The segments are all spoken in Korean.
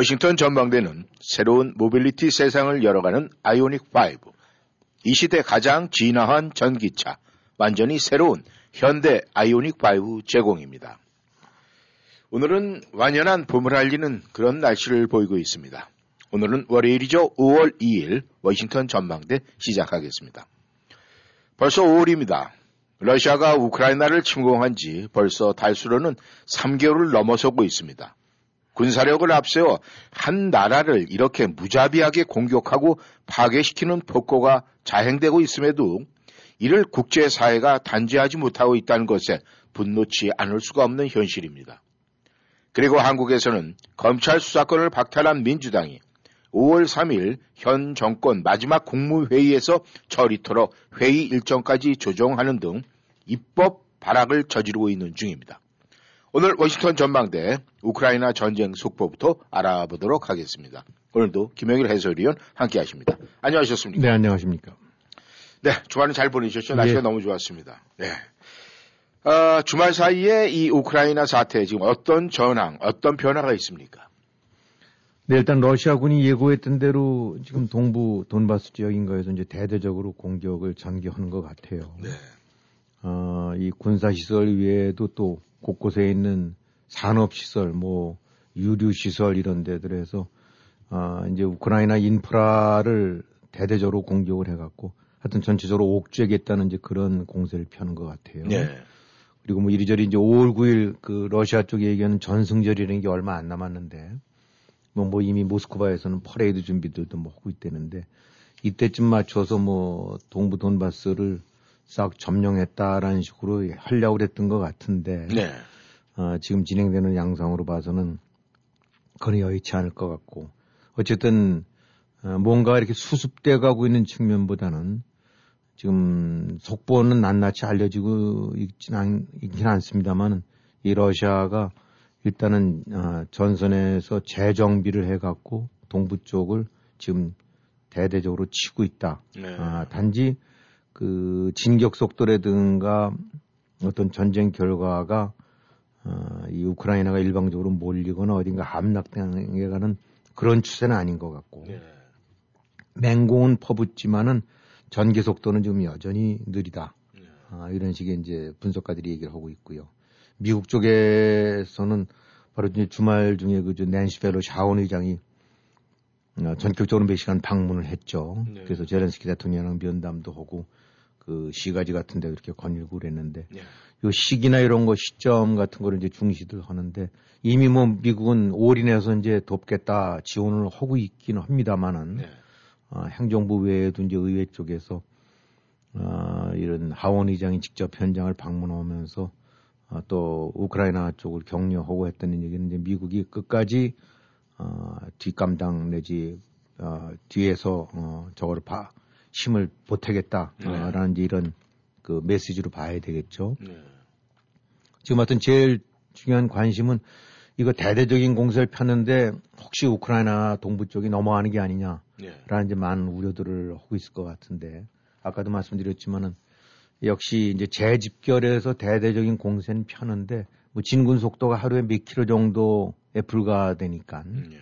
워싱턴 전망대는 새로운 모빌리티 세상을 열어가는 아이오닉 5, 이 시대 가장 진화한 전기차, 완전히 새로운 현대 아이오닉 5 제공입니다. 오늘은 완연한 봄을 알리는 그런 날씨를 보이고 있습니다. 오늘은 월요일이죠. 5월 2일 워싱턴 전망대 시작하겠습니다. 벌써 5월입니다. 러시아가 우크라이나를 침공한 지 벌써 달수로는 3개월을 넘어서고 있습니다. 군사력을 앞세워 한 나라를 이렇게 무자비하게 공격하고 파괴시키는 폭거가 자행되고 있음에도 이를 국제사회가 단죄하지 못하고 있다는 것에 분노치 않을 수가 없는 현실입니다. 그리고 한국에서는 검찰 수사권을 박탈한 민주당이 5월 3일 현 정권 마지막 국무회의에서 처리토록 회의 일정까지 조정하는 등 입법 발악을 저지르고 있는 중입니다. 오늘 워싱턴 전망대 우크라이나 전쟁 속보부터 알아보도록 하겠습니다. 오늘도 김영일 해설위원 함께 하십니다. 안녕하셨습니까? 네, 안녕하십니까? 네, 주말은 잘 보내셨죠? 날씨가 예. 너무 좋았습니다. 네. 어, 주말 사이에 이 우크라이나 사태 지금 어떤 전황, 어떤 변화가 있습니까? 네, 일단 러시아군이 예고했던 대로 지금 동부 돈바스 지역인 거에서 이제 대대적으로 공격을 전개하는 것 같아요. 네. 어, 이 군사시설 외에도 또 곳곳에 있는 산업시설, 뭐, 유류시설 이런 데들에서, 어, 이제 우크라이나 인프라를 대대적으로 공격을 해갖고, 하여튼 전체적으로 옥죄겠다는 이제 그런 공세를 펴는 것 같아요. 네. 그리고 뭐 이리저리 이제 5월 9일 그 러시아 쪽에 얘기하는 전승절이라는 게 얼마 안 남았는데 뭐, 뭐 이미 모스크바에서는 퍼레이드 준비들도 뭐 하고 있다는데 이때쯤 맞춰서 뭐 동부 돈바스를 싹 점령했다라는 식으로 하려고 그랬던 것 같은데 네. 어, 지금 진행되는 양상으로 봐서는 그건 여의치 않을 것 같고 어쨌든 어, 뭔가 이렇게 수습돼 가고 있는 측면보다는 지금 속보는 낱낱이 알려지고 있진 않, 있긴 않습니다만은 이 러시아가 일단은 어, 전선에서 재정비를 해갖고 동부 쪽을 지금 대대적으로 치고 있다. 네. 아, 단지 그 진격 속도라든가 어떤 전쟁 결과가 어, 이 우크라이나가 일방적으로 몰리거나 어딘가 함락당해 가는 그런 추세는 아닌 것 같고 네. 맹공은 퍼붓지만은 전개 속도는 좀 여전히 느리다. 네. 아, 이런 식의 이제 분석가들이 얘기를 하고 있고요. 미국 쪽에서는 바로 이제 주말 중에 그저 낸시 펠로시 하원 의장이 어, 전격적으로 몇 시간 방문을 했죠. 네. 그래서 제렌스키 대통령이랑 면담도 하고 그 시가지 같은 데 이렇게 거닐고 그랬는데 네. 요 시기나 이런 거 시점 같은 거를 이제 중시들 하는데 이미 뭐 미국은 올인해서 이제 돕겠다 지원을 하고 있긴 합니다만은 네. 어, 행정부 외에도 이제 의회 쪽에서 어, 이런 하원 의장이 직접 현장을 방문하면서 어, 또 우크라이나 쪽을 격려하고 했다는 얘기는 이제 미국이 끝까지 어, 뒷감당 내지 어, 뒤에서 어, 저거를 봐 힘을 보태겠다라는 이제 이런 그 메시지로 봐야 되겠죠. 네. 지금 하여튼 제일 중요한 관심은 이거 대대적인 공세를 폈는데 혹시 우크라이나 동부 쪽이 넘어가는 게 아니냐라는 네. 이제 많은 우려들을 하고 있을 것 같은데 아까도 말씀드렸지만은 역시 이제 재집결해서 대대적인 공세는 펴는데 뭐 진군 속도가 하루에 몇 킬로 정도에 불과되니까 네.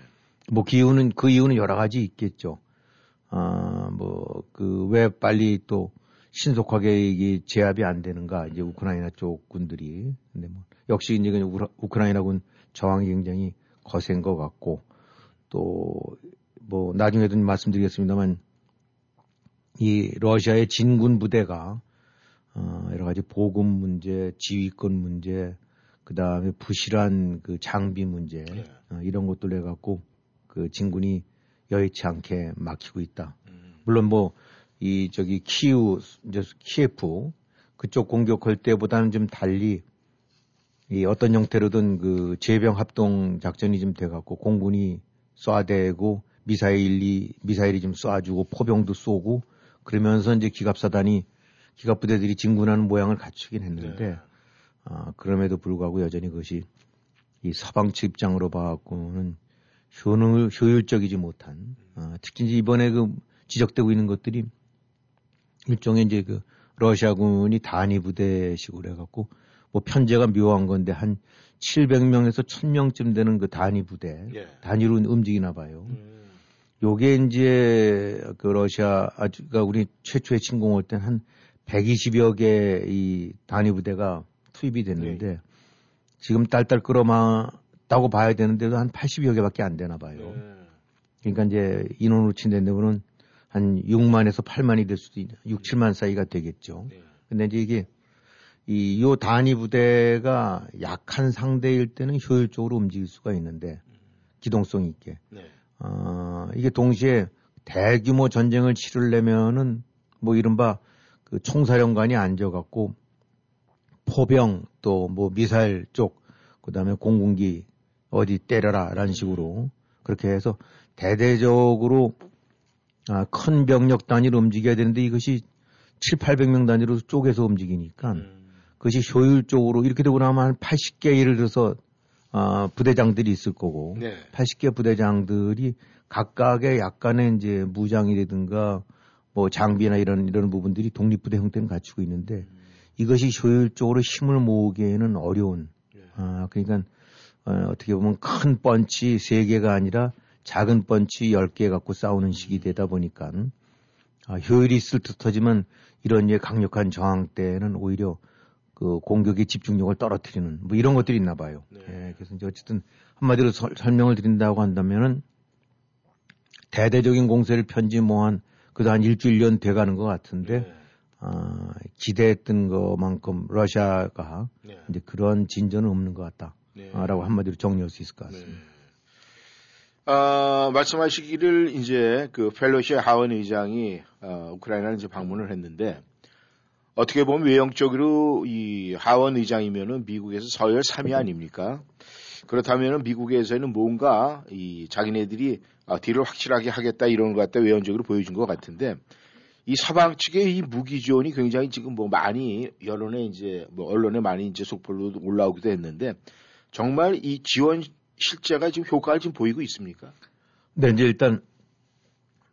뭐 기후는 그 이유는 여러 가지 있겠죠. 아, 뭐 그 왜 빨리 또 신속하게 이게 제압이 안 되는가 이제 우크라이나 쪽 군들이 근데 뭐 역시 이제 우라- 우크라이나군 저항이 굉장히 거센 것 같고 또 뭐 나중에도 말씀드리겠습니다만 이 러시아의 진군 부대가 어 여러 가지 보급 문제, 지휘권 문제, 그 다음에 부실한 그 장비 문제 네. 어, 이런 것들 해 갖고 그 진군이 여의치 않게 막히고 있다. 음. 물론 뭐 이 저기 키우 이제 키예프 그쪽 공격할 때보다는 좀 달리 이 어떤 형태로든 그 재병 합동 작전이 좀 돼갖고 공군이 쏴대고 미사일이 미사일이 좀 쏴주고 포병도 쏘고 그러면서 이제 기갑사단이 기갑부대들이 진군하는 모양을 갖추긴 했는데 네. 아, 그럼에도 불구하고 여전히 그것이 이 서방 측 입장으로 봐갖고는 효능 효율적이지 못한 아, 특히 이제 이번에 그 지적되고 있는 것들이 일종의 이제 그 러시아군이 단위 부대식으로 해갖고 뭐 편제가 묘한 건데 한 700명에서 1000명쯤 되는 그 단위 부대 예. 단위로 움직이나 봐요. 음. 요게 이제 그 러시아가 우리 최초의 침공할 땐한 120여 개 이 단위 부대가 투입이 됐는데 지금 딸딸 끌어 맞다고 봐야 되는데도 한 80여 개밖에 안 되나 봐요. 네. 그러니까 이제 인원으로 친다면 한 6만에서 8만이 될 수도 있, 6, 7만 사이가 되겠죠. 네. 근데 이제 이게 이 요 단위 부대가 약한 상대일 때는 효율적으로 움직일 수가 있는데 기동성 있게 네. 어, 이게 동시에 대규모 전쟁을 치르려면은 뭐 이른바 그 총사령관이 앉아갖고 포병 또 뭐 미사일 쪽 그다음에 공군기 어디 때려라 라는 식으로 그렇게 해서 대대적으로 아, 큰 병력 단위로 움직여야 되는데 이것이 7, 800명 단위로 쪼개서 움직이니까 음. 그것이 효율적으로 이렇게 되고 나면 한 80개 예를 들어서 아, 부대장들이 있을 거고 네. 80개 부대장들이 각각의 약간의 이제 무장이라든가 뭐 장비나 이런 이런 부분들이 독립부대 형태는 갖추고 있는데 이것이 효율적으로 힘을 모으기에는 어려운 예. 아 그러니까 어, 어떻게 보면 큰 펀치 세 개가 아니라 작은 펀치 열 개 갖고 싸우는 식이 되다 보니까 아, 효율이 있을 듯하지만 이런 예 강력한 저항 때는 오히려 그 공격의 집중력을 떨어뜨리는 뭐 이런 것들이 있나 봐요. 네. 예, 그래서 이제 어쨌든 한마디로 설- 설명을 드린다고 한다면은 대대적인 공세를 편지 뭐한 그도 한 일주일 년 돼가는 것 같은데 네. 아, 기대했던 것만큼 러시아가 네. 이제 그런 진전은 없는 것 같다 라고 네. 한마디로 정리할 수 있을 것 네. 같습니다. 아, 말씀하시기를 이제 그 펠로시 하원 의장이 어, 우크라이나를 이제 방문을 했는데 어떻게 보면 외형적으로 이 하원 의장이면은 미국에서 서열 3위 아닙니까? 그렇다면은 미국에서는 뭔가 이 자기네들이 아, 딜을 확실하게 하겠다 이런 것 같다 외형적으로 보여준 것 같은데 이 서방 측의 이 무기 지원이 굉장히 지금 뭐 많이 여론에 이제 뭐 언론에 많이 이제 속보로 올라오기도 했는데 정말 이 지원 실제가 지금 효과를 지금 보이고 있습니까? 네, 이제 일단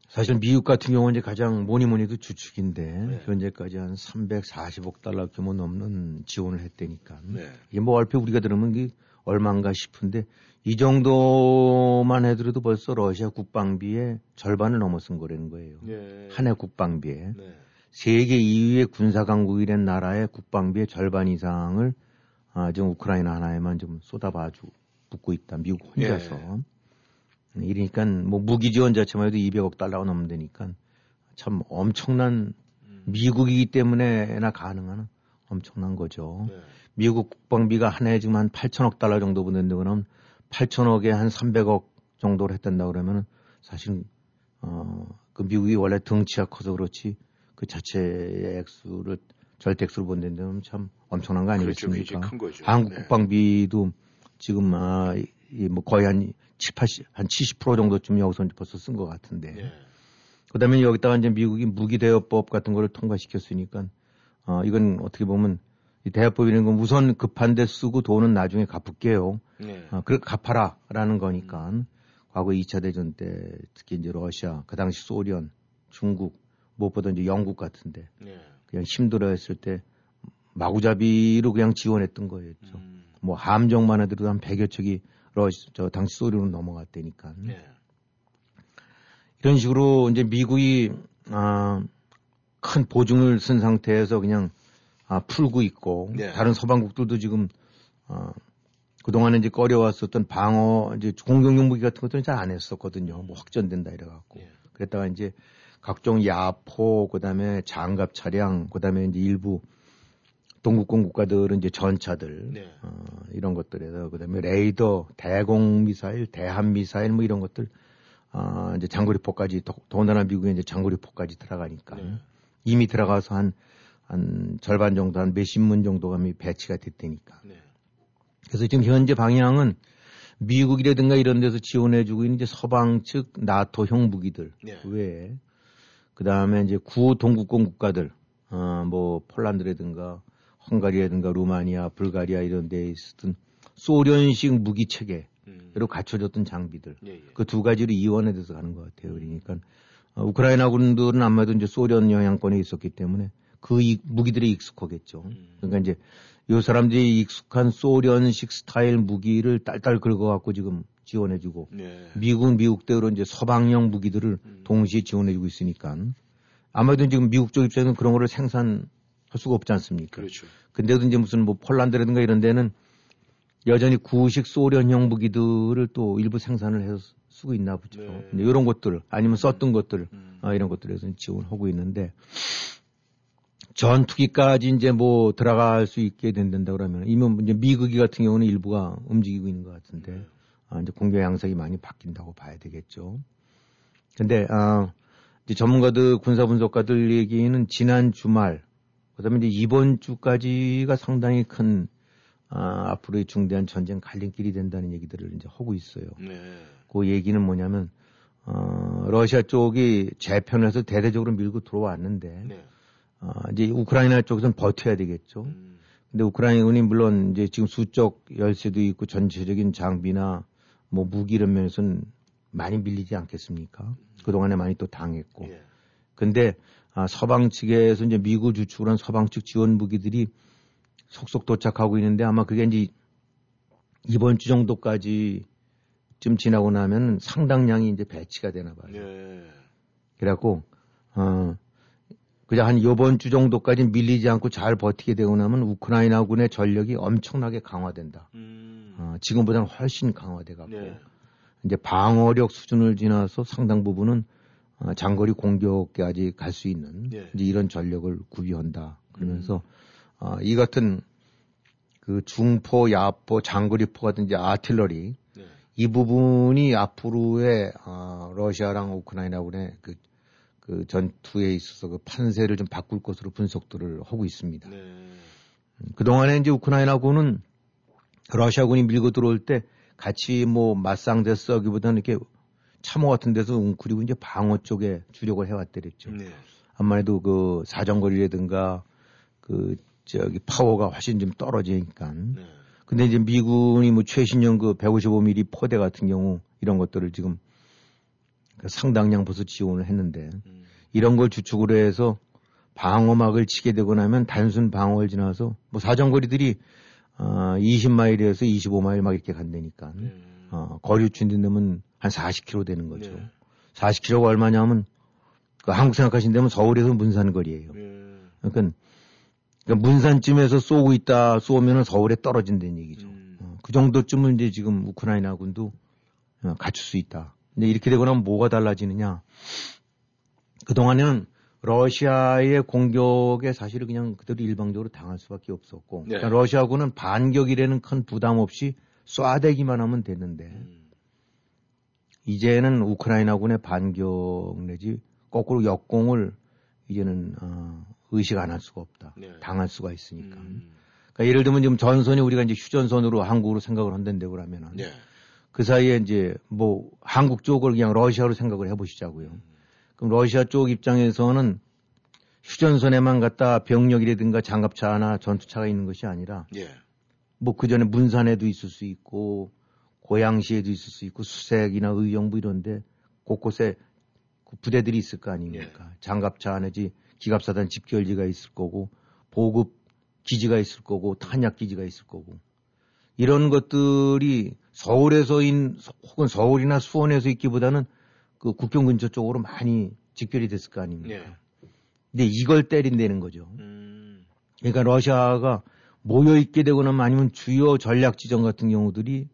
사실 미국 같은 경우는 이제 가장 뭐니 뭐니 해도 주축인데 네. 현재까지 한 340억 달러 규모 넘는 지원을 했다니까. 네. 이게 뭐 얼핏 우리가 들으면 이게 얼마인가 싶은데 이 정도만 해도 벌써 러시아 국방비의 절반을 넘어선 거라는 거예요. 네. 한해 국방비에. 네. 세계 2위의 군사 강국이란 나라의 국방비의 절반 이상을 아, 지금 우크라이나 하나에만 좀 쏟아봐주고 붙고 있다. 미국 혼자서. 이러니까 뭐 무기 지원 자체만 해도 200억 달러가 넘는다니까 참 엄청난 미국이기 때문에나 가능한 엄청난 거죠. 네. 미국 국방비가 한 해에 지금 한 8천억 달러 정도 보낸다 그러면 8천억에 한 300억 정도로 했단다 그러면은 사실 어, 그 미국이 원래 덩치가 커서 그렇지 그 자체의 액수를 절대액수로 본다면 참 엄청난 거 그렇죠. 아니겠습니까? 큰 거죠. 한국 네. 국방비도 지금 아, 이, 뭐 거의 한 7, 80, 한 70% 정도쯤 여기서 벌써 쓴 것 같은데. 네. 그다음에 여기다가 이제 미국이 무기 대여법 같은 거를 통과시켰으니까 어 이건 어떻게 보면 이 대여법이라는 건 우선 급한데 쓰고 돈은 나중에 갚을게요. 네. 어, 그래 갚아라 라는 거니까 과거 2차 대전 때 특히 이제 러시아 그 당시 소련, 중국 무엇보다 이제 영국 같은데 네. 그냥 힘들어했을 때 마구잡이로 그냥 지원했던 거였죠. 음. 뭐 함정만 해도 한 100여 척이 러시 저 당시 소련으로 넘어갔다니까. 네. 이런 식으로 이제 미국이 아, 큰 보증을 쓴 상태에서 그냥 아, 풀고 있고 네. 다른 서방국들도 지금 아, 그동안에 이제 꺼려왔었던 방어 이제 공격용 무기 같은 것들은 잘 안 했었거든요. 뭐 확전된다 이래갖고 네. 그랬다가 이제 각종 야포 그 다음에 장갑 차량 그 다음에 이제 일부 동국권 국가들은 이제 전차들 네. 어, 이런 것들에서 그 다음에 레이더, 대공 미사일, 대함 미사일 뭐 이런 것들 아 이제 장거리포까지 더- 더군다나 미국에 이제 장거리포까지 들어가니까 네. 이미 들어가서 한 한 절반 정도 한 몇십 문 정도가 배치가 됐다니까. 네. 그래서 지금 현재 방향은 미국이라든가 이런 데서 지원해주고 있는 이제 서방 측 나토형 무기들 네. 외에 그 다음에 이제 구 동구권 국가들, 어, 뭐 폴란드라든가 헝가리라든가 루마니아, 불가리아 이런 데에 있었던 소련식 무기 체계로 음. 갖춰졌던 장비들 예, 예. 그두 가지로 이원해 돼서 가는 것 같아요. 그러니까 어, 우크라이나 군들은 아마도 이제 소련 영향권에 있었기 때문에 그 이- 무기들이 익숙하겠죠. 음. 그러니까 이제 요 사람들이 익숙한 소련식 스타일 무기를 딸딸 긁어갖고 지금 지원해주고 네. 미국은 미국대로 이제 서방형 무기들을 음. 동시에 지원해주고 있으니까 아마도 지금 미국 쪽 입장에서는 그런 거를 생산할 수가 없지 않습니까? 그렇죠. 근데도 이제 무슨 뭐 폴란드라든가 이런 데는 여전히 구식 소련형 무기들을 또 일부 생산을 해서 쓰고 있나 보죠. 네. 이런 것들 아니면 썼던 것들 음. 아, 이런 것들에서 지원하고 있는데 전투기까지 이제 뭐 들어갈 수 있게 된다 그러면 이미 이제 미국이 같은 경우는 일부가 움직이고 있는 것 같은데 네. 아, 이제 공격 양상이 많이 바뀐다고 봐야 되겠죠. 근데 아, 이제 전문가들 군사 분석가들 얘기는 지난 주말 그다음에 이제 이번 주까지가 상당히 큰 아, 앞으로의 중대한 전쟁 갈림길이 된다는 얘기들을 이제 하고 있어요. 네. 그 얘기는 뭐냐면 어, 러시아 쪽이 재편해서 대대적으로 밀고 들어왔는데 네. 어, 이제 우크라이나 쪽에서는 버텨야 되겠죠. 음. 근데 우크라이나군이 물론 이제 지금 수적 열세도 있고 전체적인 장비나 뭐 무기 이런 면에서는 많이 밀리지 않겠습니까? 그동안에 많이 또 당했고. 예. 근데 아, 서방 측에서 이제 미국 주축을 한 서방 측 지원 무기들이 속속 도착하고 있는데 아마 그게 이제 이번 주 정도까지 좀 지나고 나면 상당량이 이제 배치가 되나 봐요. 네. 그래갖고 어 그냥 한 요번 주 정도까지 밀리지 않고 잘 버티게 되고 나면 우크라이나군의 전력이 엄청나게 강화된다. 음. 어, 지금보다는 훨씬 강화돼 갖고 네. 이제 방어력 수준을 지나서 상당 부분은 어, 장거리 공격까지 갈 수 있는 네. 이제 이런 전력을 구비한다. 그러면서 어, 이 같은 그 중포, 야포, 장거리포 같은 이제 아틀러리 네. 이 부분이 앞으로의 어, 러시아랑 우크라이나군의 그, 그 전투에 있어서 그 판세를 좀 바꿀 것으로 분석들을 하고 있습니다. 네. 그동안에 이제 우크라이나군은 러시아군이 밀고 들어올 때 같이 뭐 맞상대 써기보다는 이렇게 참호 같은 데서 웅크리고 이제 방어 쪽에 주력을 해왔더랬죠. 네. 아무래도 그 사정거리라든가 그 저기 파워가 훨씬 좀 떨어지니까. 네. 근데 이제 미군이 뭐 최신형 그 155mm 포대 같은 경우 이런 것들을 지금 그 상당량 벌써 지원을 했는데 음. 이런 걸 주축으로 해서 방어막을 치게 되고 나면 단순 방어를 지나서 뭐 사정거리들이 어 20마일에서 25마일 막 이렇게 간다니까 네. 어 거리 추진되면 한 40km 되는 거죠. 네. 40km가 얼마냐면 그 한국 생각하신 다면 서울에서 문산 거리예요. 네. 그러니까, 그러니까 문산쯤에서 쏘고 있다 쏘면은 서울에 떨어진다는 얘기죠. 음. 어, 그 정도쯤은 이제 지금 우크라이나군도 어, 갖출 수 있다. 근데 이렇게 되고 나면 뭐가 달라지느냐? 그동안에는 러시아의 공격에 사실은 그냥 그대로 일방적으로 당할 수밖에 없었고, 네. 그러니까 러시아군은 반격이라는 큰 부담 없이 쏴대기만 하면 됐는데, 음. 이제는 우크라이나군의 반격 내지 거꾸로 역공을 이제는 어, 의식 안 할 수가 없다. 네. 당할 수가 있으니까. 음. 그러니까 예를 들면 지금 전선이 우리가 이제 휴전선으로 한국으로 생각을 한다고 그러면은 네. 그 사이에 이제 뭐 한국 쪽을 그냥 러시아로 생각을 해보시자고요. 그럼 러시아 쪽 입장에서는 휴전선에만 갖다 병력이라든가 장갑차나 전투차가 있는 것이 아니라 예. 뭐그 전에 문산에도 있을 수 있고 고양시에도 있을 수 있고 수색이나 의정부 이런데 곳곳에 그 부대들이 있을 거 아닙니까? 장갑차 내지 기갑사단 집결지가 있을 거고 보급 기지가 있을 거고 탄약 기지가 있을 거고 이런 것들이 서울에서 인 혹은 서울이나 수원에서 있기보다는 그 국경 근처 쪽으로 많이 집결이 됐을 거 아닙니까? 네. 근데 이걸 때린다는 거죠. 음. 그러니까 러시아가 모여 있게 되거나 아니면 주요 전략 지점 같은 경우들이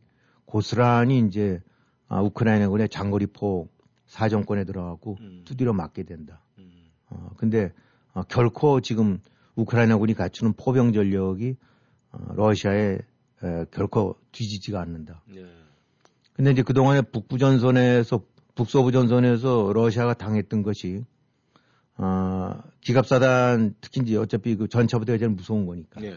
고스란히 이제 아, 우크라이나군의 장거리포 사정권에 들어가고 음. 두드려 맞게 된다. 음. 어, 근데 어, 결코 지금 우크라이나군이 갖추는 포병 전력이 어, 러시아에 에, 결코 뒤지지가 않는다. 네. 근데 이제 그동안에 북부 전선에서 북서부 전선에서 러시아가 당했던 것이 어, 기갑사단 특히 이제 어차피 그 전차 부대가 제일 무서운 거니까 네.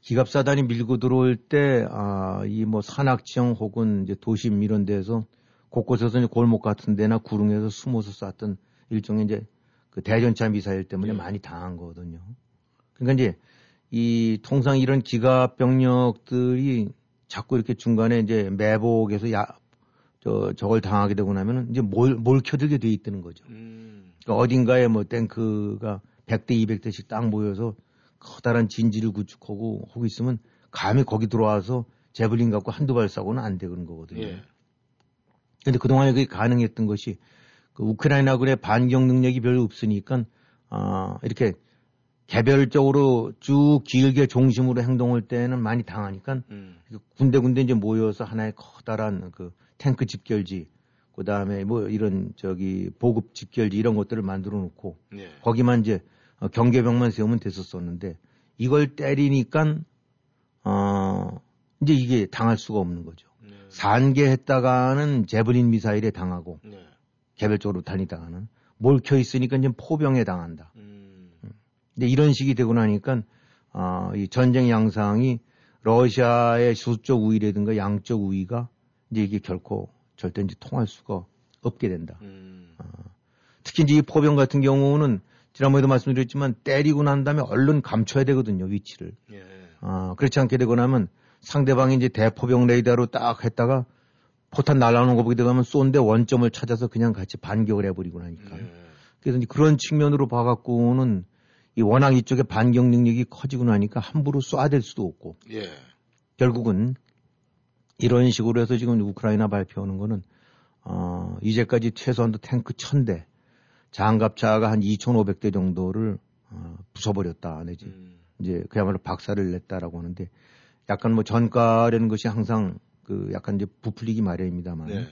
기갑사단이 밀고 들어올 때, 아, 이 뭐 산악지형 혹은 이제 도심 이런 데서 곳곳에서 이제 골목 같은 데나 구릉에서 숨어서 쐈던 일종의 이제 그 대전차 미사일 때문에 예. 많이 당한 거거든요. 그러니까 이제 이 통상 이런 기갑 병력들이 자꾸 이렇게 중간에 이제 매복에서 야, 저, 저걸 당하게 되고 나면은 이제 몰, 몰켜들게 돼 있다는 거죠. 음. 그러니까 어딘가에 뭐 탱크가 100대, 200대씩 딱 모여서 커다란 진지를 구축하고 하고 있으면 감히 거기 들어와서 제블린 갖고 한두 발 쏴고는 안 되는 거거든요. 예. 근데 그동안에 그게 가능했던 것이 그 우크라이나군의 반격 능력이 별로 없으니까 아, 이렇게 개별적으로 쭉 길게 중심으로 행동할 때는 많이 당하니까 음. 군데군데 이제 모여서 하나의 커다란 그 탱크 집결지 그 다음에 뭐 이런 저기 보급 집결지 이런 것들을 만들어 놓고 예. 거기만 이제 어, 경계병만 세우면 됐었었는데 이걸 때리니까 어 이제 이게 당할 수가 없는 거죠. 네. 산계했다가는 제블린 미사일에 당하고 네. 개별적으로 다니다가는 몰켜 있으니까 이제 포병에 당한다. 음. 근데 이런 식이 되고 나니까 아, 이 전쟁 양상이 러시아의 수적 우위라든가 양적 우위가 이제 이게 결코 절대 이제 통할 수가 없게 된다. 음. 특히 이제 이 포병 같은 경우는 지난번에도 말씀드렸지만 때리고 난 다음에 얼른 감춰야 되거든요 위치를. 예. 아, 그렇지 않게 되고 나면 상대방이 이제 대포병 레이더로 딱 했다가 포탄 날라오는 거 보게 되면 쏜데 원점을 찾아서 그냥 같이 반격을 해버리고 나니까. 예. 그래서 이제 그런 측면으로 봐갖고는 이 워낙 이쪽에 반격 능력이 커지고 나니까 함부로 쏴댈 수도 없고 예. 결국은 이런 식으로 해서 지금 우크라이나 발표하는 거는 어, 이제까지 최소한도 탱크 1000대, 장갑차가 한 2,500대 정도를 어, 부숴버렸다 내지 음. 이제 그야말로 박살을 냈다라고 하는데 약간 뭐 전가라는 것이 항상 그 약간 이제 부풀리기 마련입니다만 네.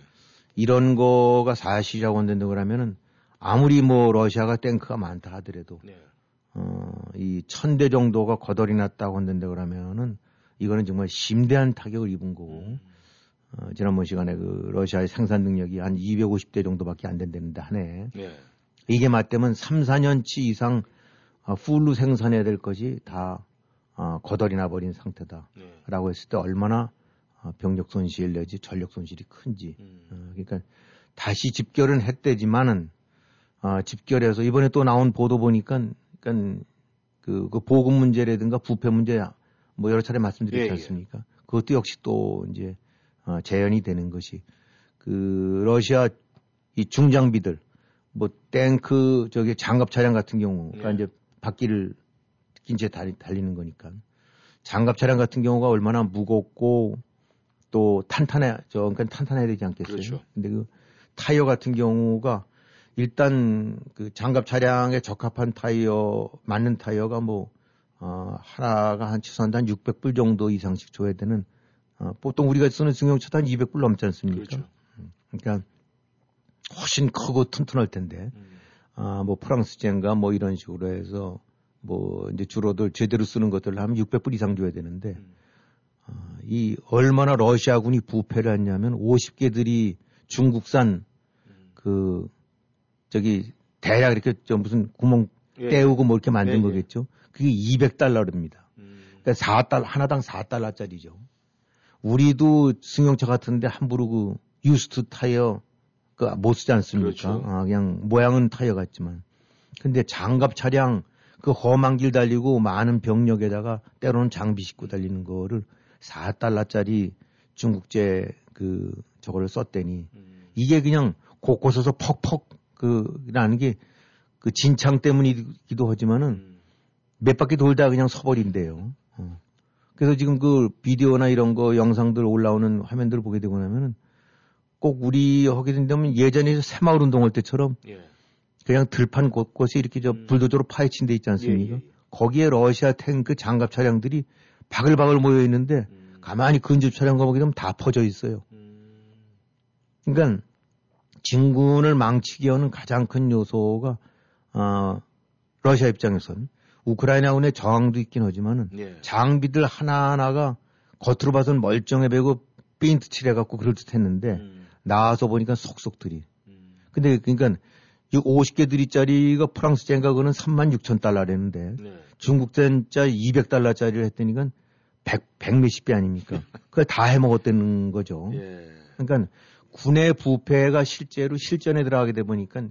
이런 거가 사실이라고 한다고 그러면은 아무리 뭐 러시아가 탱크가 많다 하더라도 네. 어, 이 천대 정도가 거덜이 났다고 한다고 그러면은 이거는 정말 심대한 타격을 입은 거고 음. 어, 지난번 시간에 그 러시아의 생산 능력이 한 250대 정도밖에 안 된다는데 한 해. 네. 이게 맞다면 3, 4년치 이상 어, 풀로 생산해야 될 것이 다 어, 거덜이 나버린 상태다. 네. 라고 했을 때 얼마나 어, 병력 손실 내지 전력 손실이 큰지. 음. 어, 그러니까 다시 집결은 했대지만은 어, 집결해서 이번에 또 나온 보도 보니까 그러니까 그, 그 보급 문제라든가 부패 문제 뭐 여러 차례 말씀드렸지 예, 예. 않습니까? 그것도 역시 또 이제 어, 재현이 되는 것이 그 러시아 이 중장비들 뭐 탱크 저기 장갑 차량 같은 경우가 예. 이제 바퀴를 낀채 달리, 달리는 거니까 장갑 차량 같은 경우가 얼마나 무겁고 또 탄탄해 저 그러니까 탄탄해야 되지 않겠어요? 그렇죠. 근데 그 타이어 같은 경우가 일단 그 장갑 차량에 적합한 타이어 맞는 타이어가 뭐 어, 하나가 한 최소한 한 600불 정도 이상씩 줘야 되는 어, 보통 우리가 쓰는 승용차도 한 200불 넘지 않습니까? 그렇죠. 그러니까 훨씬 크고 튼튼할 텐데 음. 아, 뭐 프랑스젠가 뭐 이런 식으로 해서 뭐 이제 주로들 제대로 쓰는 것들을 하면 600불 이상 줘야 되는데 음. 아, 이 얼마나 러시아군이 부패를 했냐면 50개들이 중국산 음. 그 저기 대략 이렇게 저 무슨 구멍 예. 떼우고 뭐 이렇게 만든 예, 예. 거겠죠. 그게 200달러입니다. 음. 그러니까 4달 하나당 4달러짜리죠. 우리도 승용차 같은데 함부로 그 유스트 타이어 그못 쓰지 않습니까? 그렇죠. 아, 그냥 모양은 타이어 같지만. 근데 장갑 차량 그 험한 길 달리고 많은 병력에다가 때로는 장비 싣고 달리는 거를 4달러짜리 중국제 그 저거를 썼대니 음. 이게 그냥 곳곳에서 퍽퍽 그 나는 게 그 진창 때문이기도 하지만은 음. 몇 바퀴 돌다 그냥 서버린대요. 어. 그래서 지금 그 비디오나 이런 거 영상들 올라오는 화면들을 보게 되고 나면은 꼭 우리 하게 된다면 예전에 새마을 운동할 때처럼 예. 그냥 들판 곳곳에 이렇게 저 음. 불도저로 파헤친 데 있지 않습니까? 예, 예, 예. 거기에 러시아 탱크 장갑 차량들이 바글바글 모여 있는데 음. 가만히 근접 차량 가보게 되면 다 퍼져 있어요. 음. 그러니까 진군을 망치게 하는 가장 큰 요소가 어, 러시아 입장에선 우크라이나군의 저항도 있긴 하지만은 예. 장비들 하나하나가 겉으로 봐서는 멀쩡해 보이고 페인트 칠해갖고 그럴 듯했는데 음. 나와서 보니까 속속들이. 음. 근데 그러니까 이 50개 들이짜리가 프랑스 젠가 그는 3만 6천 달러라는데 네. 중국 젠짜 200달러짜리를 했더니까 백, 백 몇십 배 아닙니까? 그걸 다 해먹었다는 거죠. 예. 그러니까 군의 부패가 실제로 실전에 들어가게 돼 보니까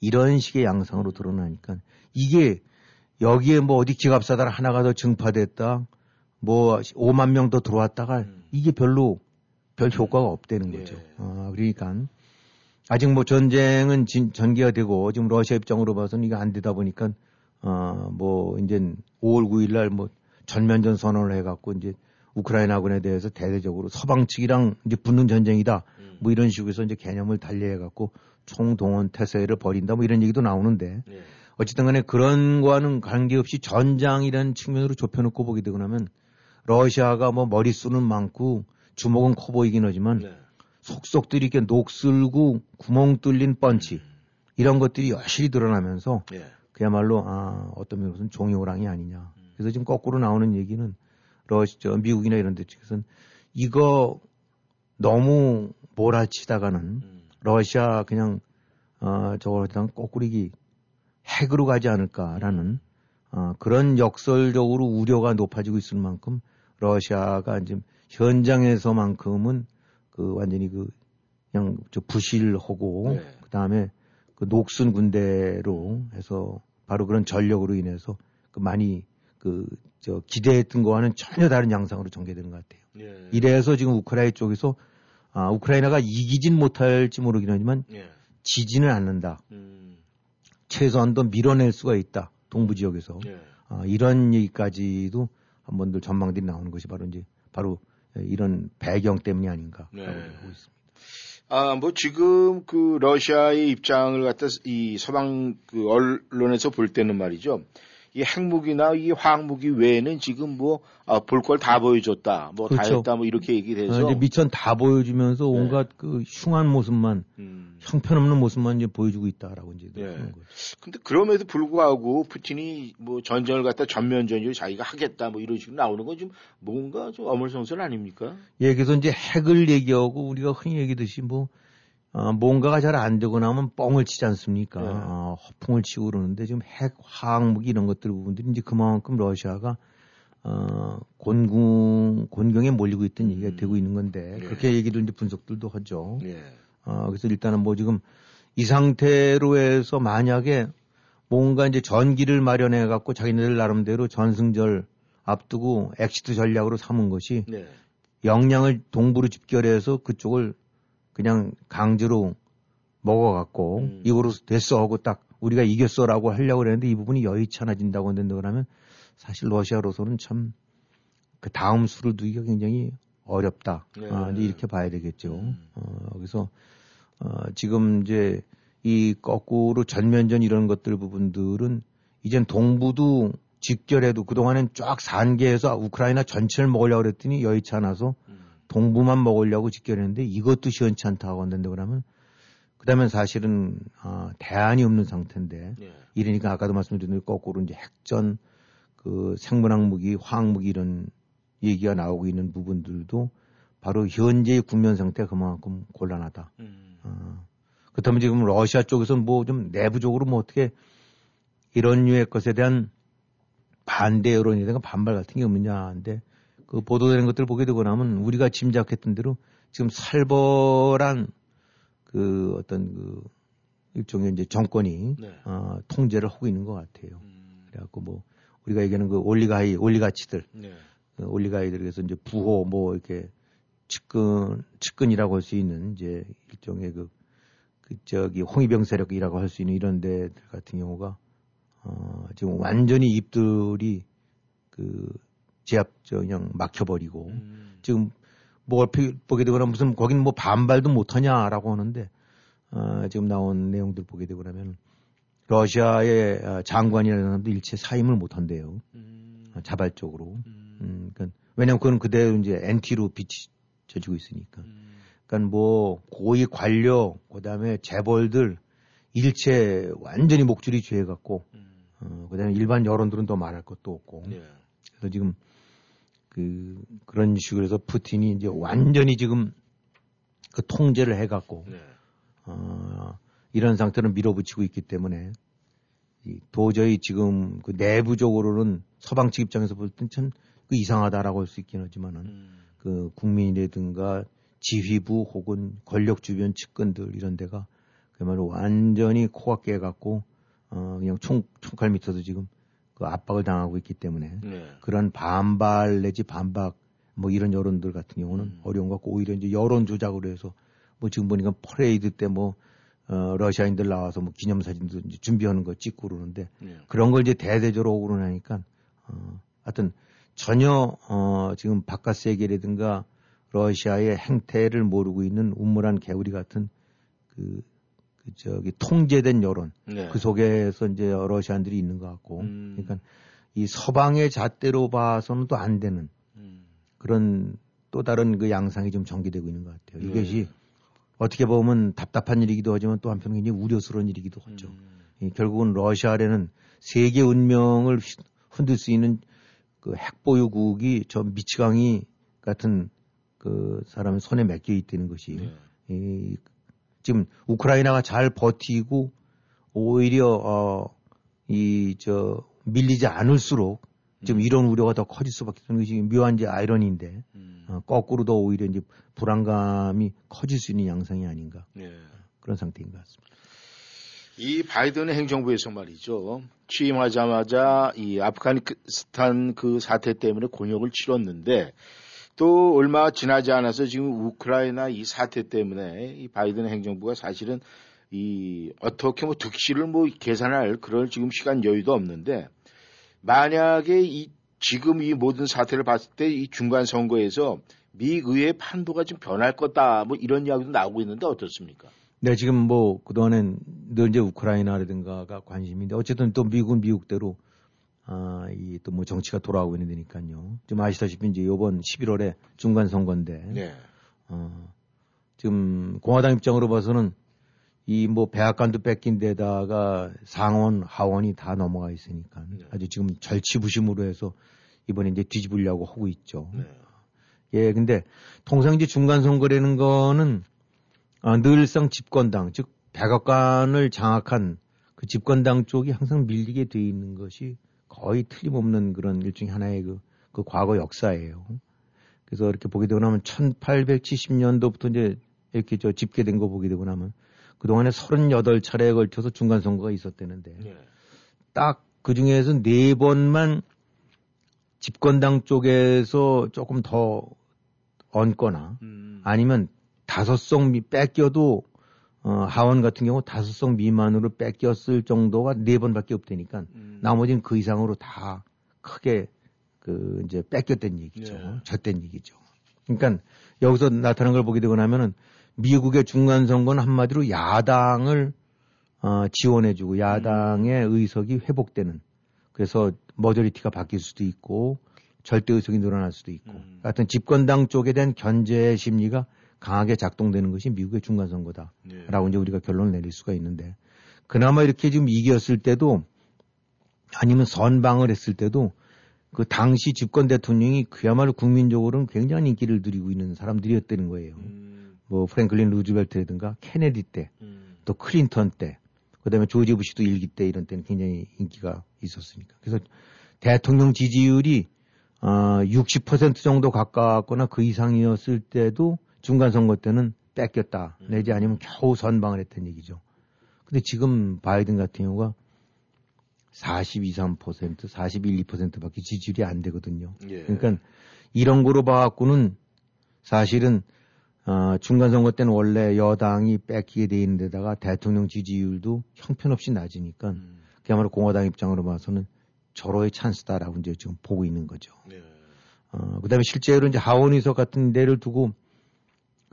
이런 식의 양상으로 드러나니까 이게 여기에 뭐 어디 기갑사달 하나가 더 증파됐다 뭐 5만 명 더 들어왔다가 음. 이게 별로 별 효과가 없다는 예. 거죠. 어, 그러니까 아직 뭐 전쟁은 진, 전개가 되고 지금 러시아 입장으로 봐서는 이게 안 되다 보니까 어뭐 이제 5월 9일 날 뭐 전면전 선언을 해갖고 이제 우크라이나군에 대해서 대대적으로 서방 측이랑 이제 붙는 전쟁이다. 음. 뭐 이런 식으로 해서 이제 개념을 달리해 갖고 총동원 태세를 벌인다. 뭐 이런 얘기도 나오는데 예. 어쨌든 간에 그런 거와는 관계없이 전장이라는 측면으로 좁혀놓고 보게 되고 나면 러시아가 뭐 머릿수는 많고 주먹은 커 보이긴 하지만 네. 속속들이 이렇게 녹슬고 구멍 뚫린 펀치 이런 것들이 여실히 드러나면서 예. 그야말로 아 어떤 면으로서는 종이 호랑이 아니냐. 그래서 지금 거꾸로 나오는 얘기는 러시 저 미국이나 이런 데 측에서는 이거 너무 몰아치다가는 음. 러시아 그냥 어 저걸 그냥 거꾸리기 핵으로 가지 않을까라는 어, 그런 역설적으로 우려가 높아지고 있을 만큼 러시아가 지금 현장에서만큼은 그 완전히 그 그냥 저 부실하고 네. 그 다음에 그 녹슨 군대로 해서 바로 그런 전력으로 인해서 그 많이 그 저 기대했던 거와는 전혀 다른 양상으로 전개되는 것 같아요. 예. 이래서 지금 우크라이나 쪽에서 아, 우크라이나가 이기진 못할지 모르긴 하지만 예. 지지는 않는다. 음. 최소한도 밀어낼 수가 있다. 동부 지역에서. 예. 아, 이런 얘기까지도 한 번들 전망들이 나오는 것이 바로 이제 바로 이런 배경 때문이 아닌가 네. 라고 보고 있습니다. 아, 뭐 지금 그 러시아의 입장을 갖다 이 서방 그 언론에서 볼 때는 말이죠. 이 핵무기나 이 화학무기 외에는 지금 뭐 볼 걸다 보여줬다, 뭐다 그렇죠. 했다, 뭐 이렇게 얘기를 아, 미천 다 보여주면서 온갖 그 흉한 모습만 음. 형편없는 모습만 이제 보여주고 있다라고 이제 네. 하는 거죠. 근데 그럼에도 불구하고 푸틴이 뭐 전쟁을 갖다 전면전으로 자기가 하겠다, 뭐 이런 식으로 나오는 건 좀 뭔가 좀 어물성설 아닙니까? 예, 그래서 이제 핵을 얘기하고 우리가 흔히 얘기듯이 뭐 어, 뭔가가 잘 안 되고 나면 뻥을 치지 않습니까? 네. 어, 허풍을 치고 그러는데 지금 핵, 화학무기 이런 것들 부분들이 이제 그만큼 러시아가 어, 곤궁, 곤경에 몰리고 있던 얘기가 음. 되고 있는 건데 네. 그렇게 얘기를 이제 분석들도 하죠. 예. 어, 그래서 일단은 뭐 지금 이 상태로 해서 만약에 뭔가 이제 전기를 마련해 갖고 자기네들 나름대로 전승절 앞두고 exit 전략으로 삼은 것이 네. 역량을 동부로 집결해서 그쪽을 그냥 강제로 먹어갖고 음. 이거로 됐어 하고 딱 우리가 이겼어라고 하려고 그랬는데 이 부분이 여의치 않아진다고 한다 그러면 사실 러시아로서는 참 그 다음 수를 두기가 굉장히 어렵다. 네. 아, 이렇게 봐야 되겠죠. 음. 어, 그래서 어, 지금 이제 이 거꾸로 전면전 이런 것들 부분들은 이젠 동부도 직결해도 그동안엔 쫙 산계해서 우크라이나 전체를 먹으려고 그랬더니 여의치 않아서 음. 동부만 먹으려고 직결했는데 이것도 시원치 않다고 한다는데 그러면 그다음에 사실은 아, 대안이 없는 상태인데 예. 이러니까 아까도 말씀드린 대로 거꾸로 이제 핵전 그 생문학 무기, 화학 무기 이런 얘기가 나오고 있는 부분들도 바로 현재의 국면 상태가 그만큼 곤란하다. 음. 어. 그렇다면 지금 러시아 쪽에서 뭐 좀 내부적으로 뭐 어떻게 이런 류의 것에 대한 반대 여론이라든가 반발 같은 게 없느냐 하는데 그 보도되는 것들을 보게 되고 나면 우리가 짐작했던 대로 지금 살벌한 그 어떤 그 일종의 이제 정권이 네. 어, 통제를 하고 있는 것 같아요. 음. 그래갖고 뭐 우리가 얘기하는 그 올리가이 올리가치들 네. 그 올리가이들에서 이제 부호 뭐 이렇게 측근 측근이라고 할 수 있는 이제 일종의 그, 그 저기 홍위병 세력이라고 할 수 있는 이런 데들 같은 경우가 어 지금 완전히 입들이 그 제압 저 그냥 막혀버리고 음. 지금 뭐 보게 되거나 무슨 거긴 뭐 반발도 못하냐라고 하는데 어 지금 나온 내용들 보게 되고 나면 러시아의 어, 장관이라는 사람도 일체 사임을 못한대요 음. 어, 자발적으로 음. 음, 그러니까 왜냐면 그건 그대로 이제 엔티로 비춰지고 있으니까. 음. 그러니까 뭐 고위 관료, 그다음에 재벌들 일체 완전히 목줄이 죄 갖고, 음. 어, 그다음에 일반 여론들은 더 말할 것도 없고. 예. 그래서 지금 그 그런 식으로 해서 푸틴이 이제 완전히 지금 그 통제를 해갖고 네. 어, 이런 상태로 밀어붙이고 있기 때문에 이 도저히 지금 그 내부적으로는 서방 측 입장에서 볼 땐 참 그 이상하다라고 할 수 있긴 하지만은 음. 그 국민이라든가 지휘부 혹은 권력 주변 측근들 이런 데가 그야말로 완전히 코가 깨갖고 어 그냥 총 총칼 밑에서 지금 그 압박을 당하고 있기 때문에 네. 그런 반발 내지 반박 뭐 이런 여론들 같은 경우는 음. 어려운 것 같고 오히려 이제 여론 조작으로 해서 뭐 지금 보니까 퍼레이드 때뭐 어, 러시아인들 나와서 뭐 기념사진도 이제 준비하는 거 찍고 그러는데 네. 그런 걸 이제 대대적으로 오고 그러니까 어, 하여튼 전혀 어, 지금 바깥 세계라든가 러시아의 행태를 모르고 있는 우물한 개구리 같은 그, 그 저기 통제된 여론 네. 그 속에서 이제 러시아인들이 있는 것 같고 음. 그러니까 이 서방의 잣대로 봐서는 또 안 되는 음. 그런 또 다른 그 양상이 좀 전개되고 있는 것 같아요. 네. 이것이 어떻게 보면 답답한 일이기도 하지만 또 한편은 굉장히 우려스러운 일이기도 하죠. 음. 이 결국은 러시아라는 세계 운명을 휘- 흔들 수 있는 그 핵보유국이 저 미치광이 같은 그 사람의 손에 맡겨 있다는 것이 네. 이, 지금 우크라이나가 잘 버티고 오히려 어, 이 저 밀리지 않을수록 지금 음. 이런 우려가 더 커질 수밖에 없는 것이 묘한 이제 아이러니인데 음. 어, 거꾸로 더 오히려 이제 불안감이 커질 수 있는 양상이 아닌가 네. 그런 상태인 것 같습니다. 이 바이든 행정부에서 말이죠. 취임하자마자 이 아프가니스탄 그 사태 때문에 곤욕을 치렀는데 또 얼마 지나지 않아서 지금 우크라이나 이 사태 때문에 이 바이든 행정부가 사실은 이 어떻게 뭐 득실을 뭐 계산할 그럴 지금 시간 여유도 없는데 만약에 이 지금 이 모든 사태를 봤을 때 이 중간 선거에서 미 의회 판도가 좀 변할 거다 뭐 이런 이야기도 나오고 있는데 어떻습니까? 네, 지금 뭐 그동안엔 늘 이제 우크라이나라든가가 관심인데 어쨌든 또 미국은 미국대로 아, 이 또 뭐 정치가 돌아가고 있는 데니까요. 좀 아시다시피 이제 이번 11월에 중간 선거인데 네. 어, 지금 공화당 입장으로 봐서는 이 뭐 백악관도 뺏긴 데다가 상원, 하원이 다 넘어가 있으니까 네. 아주 지금 절치부심으로 해서 이번에 이제 뒤집으려고 하고 있죠. 네. 예, 근데 통상 이제 중간 선거라는 거는 아, 늘상 집권당, 즉 백악관을 장악한 그 집권당 쪽이 항상 밀리게 돼 있는 것이 거의 틀림없는 그런 일종의 하나의 그, 그 과거 역사예요. 그래서 이렇게 보게 되고 나면 1870년도부터 이제 이렇게 저 집계된 거 보게 되고 나면 그동안에 38차례에 걸쳐서 중간 선거가 있었다는데 네. 딱그 중에서 네 번만 집권당 쪽에서 조금 더 얹거나 음. 아니면 다섯 석 미- 뺏겨도 어, 하원 같은 경우 다섯 석 미만으로 뺏겼을 정도가 네 번밖에 없다니까 음. 나머지는 그 이상으로 다 크게 그 이제 뺏겼던 얘기죠. 네. 졌던 얘기죠. 그러니까 여기서 나타난 걸 보게 되고 나면은 미국의 중간 선거는 한마디로 야당을 어, 지원해주고 야당의 의석이 회복되는 그래서 머저리티가 바뀔 수도 있고 절대 의석이 늘어날 수도 있고 음. 하여튼 집권당 쪽에 대한 견제 심리가 강하게 작동되는 것이 미국의 중간 선거다. 네. 라고 이제 우리가 결론을 내릴 수가 있는데 그나마 이렇게 지금 이겼을 때도 아니면 선방을 했을 때도 그 당시 집권 대통령이 그야말로 국민적으로는 굉장한 인기를 누리고 있는 사람들이었다는 거예요. 음. 뭐 프랭클린 루즈벨트라든가 케네디 때, 음. 또 클린턴 때, 그다음에 조지 부시도 일기 때 이런 때는 굉장히 인기가 있었으니까. 그래서 대통령 지지율이 어, 60% 정도 가까웠거나 그 이상이었을 때도 중간 선거 때는 뺏겼다 음. 내지 아니면 겨우 선방을 했던 얘기죠. 근데 지금 바이든 같은 경우가 42, 3%, 41, 2%밖에 지지율이 안 되거든요. 예. 그러니까 이런 거로 봐갖고는 사실은 어, 중간 선거 때는 원래 여당이 뺏기게 돼 있는 데다가 대통령 지지율도 형편없이 낮으니까 음. 그야말로 공화당 입장으로 봐서는 절호의 찬스다라고 이제 지금 보고 있는 거죠. 네. 어, 그 다음에 실제로 이제 하원 의석 같은 데를 두고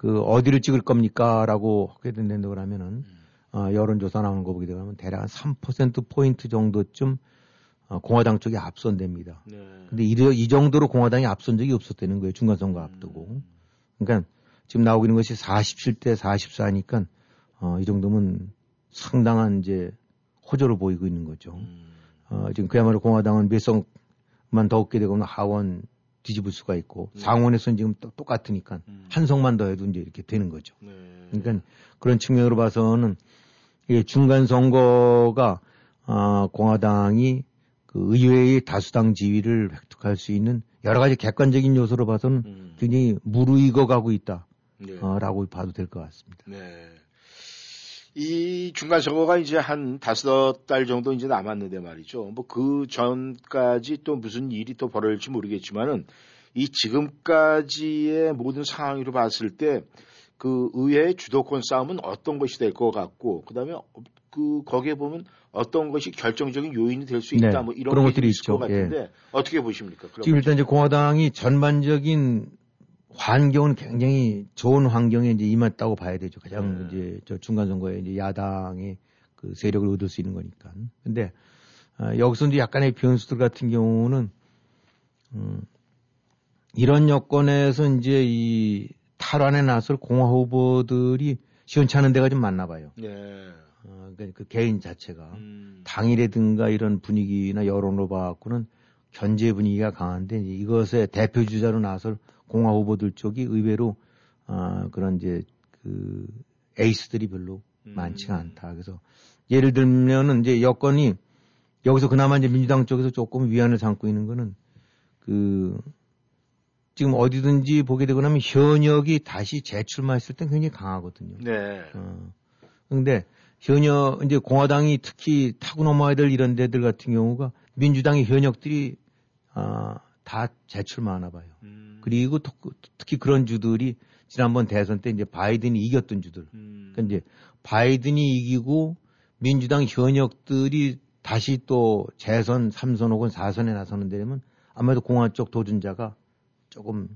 그 어디를 찍을 겁니까? 라고 하게 된다고 그러면은 어, 여론조사 나오는 거 보게 되면 대략 한 3%포인트 정도쯤 어, 공화당 쪽이 앞선답니다. 네. 근데 이, 이 정도로 공화당이 앞선 적이 없었다는 거예요. 중간선거 앞두고. 그러니까 지금 나오고 있는 것이 47대 44니까 어, 이 정도면 상당한 이제 호조를 보이고 있는 거죠. 음. 어, 지금 그야말로 공화당은 몇 석만 더 얻게 되면 하원 뒤집을 수가 있고 네. 상원에서는 지금 또 똑같으니까 음. 한 석만 더 해도 이제 이렇게 되는 거죠. 네. 그러니까 그런 측면으로 봐서는 이게 중간 선거가 어, 공화당이 그 의회의 다수당 지위를 획득할 수 있는 여러 가지 객관적인 요소로 봐서는 음. 굉장히 무르익어 가고 있다라고 네. 봐도 될 것 같습니다. 네. 이 중간 선거가 이제 한 다섯 달 정도 이제 남았는데 말이죠. 뭐 그 전까지 또 무슨 일이 또 벌어질지 모르겠지만은 이 지금까지의 모든 상황으로 봤을 때 그 의회의 주도권 싸움은 어떤 것이 될 것 같고 그다음에 그 거기에 보면 어떤 것이 결정적인 요인이 될 수 있다 네, 뭐 이런 것들이 있을 것 있죠. 예. 같은데 어떻게 보십니까? 지금 거. 일단 이제 공화당이 전반적인 환경은 굉장히 좋은 환경에 이제 임했다고 봐야 되죠. 가장 네. 이제 저 중간 선거에 이제 야당의 그 세력을 얻을 수 있는 거니까. 근데 아, 여기서 이제 약간의 변수들 같은 경우는 음, 이런 여건에서 이제 이 탈환에 나설 공화 후보들이 시원치 않은 데가 좀 많나 봐요. 네. 어, 그러니까 그 개인 자체가 음. 당이라든가 이런 분위기나 여론으로 봐갖고는 견제 분위기가 강한데 이것의 대표 주자로 나설 공화 후보들 쪽이 의외로 아 그런 이제 그 에이스들이 별로 음. 많지가 않다. 그래서 예를 들면은 이제 여건이 여기서 그나마 이제 민주당 쪽에서 조금 위안을 삼고 있는 거는 그 지금 어디든지 보게 되고 나면 현역이 다시 재출마했을 땐 굉장히 강하거든요. 네. 어. 근데 현역 이제 공화당이 특히 타고 넘어야 될 이런 데들 같은 경우가 민주당의 현역들이 아, 다 재출마하나 봐요. 음. 그리고 특- 특히 그런 주들이 지난번 대선 때 이제 바이든이 이겼던 주들. 음. 그러니까 이제 바이든이 이기고 민주당 현역들이 다시 또 재선 3선 혹은 4선에 나서는 데면 아마도 공화 쪽 도전자가 조금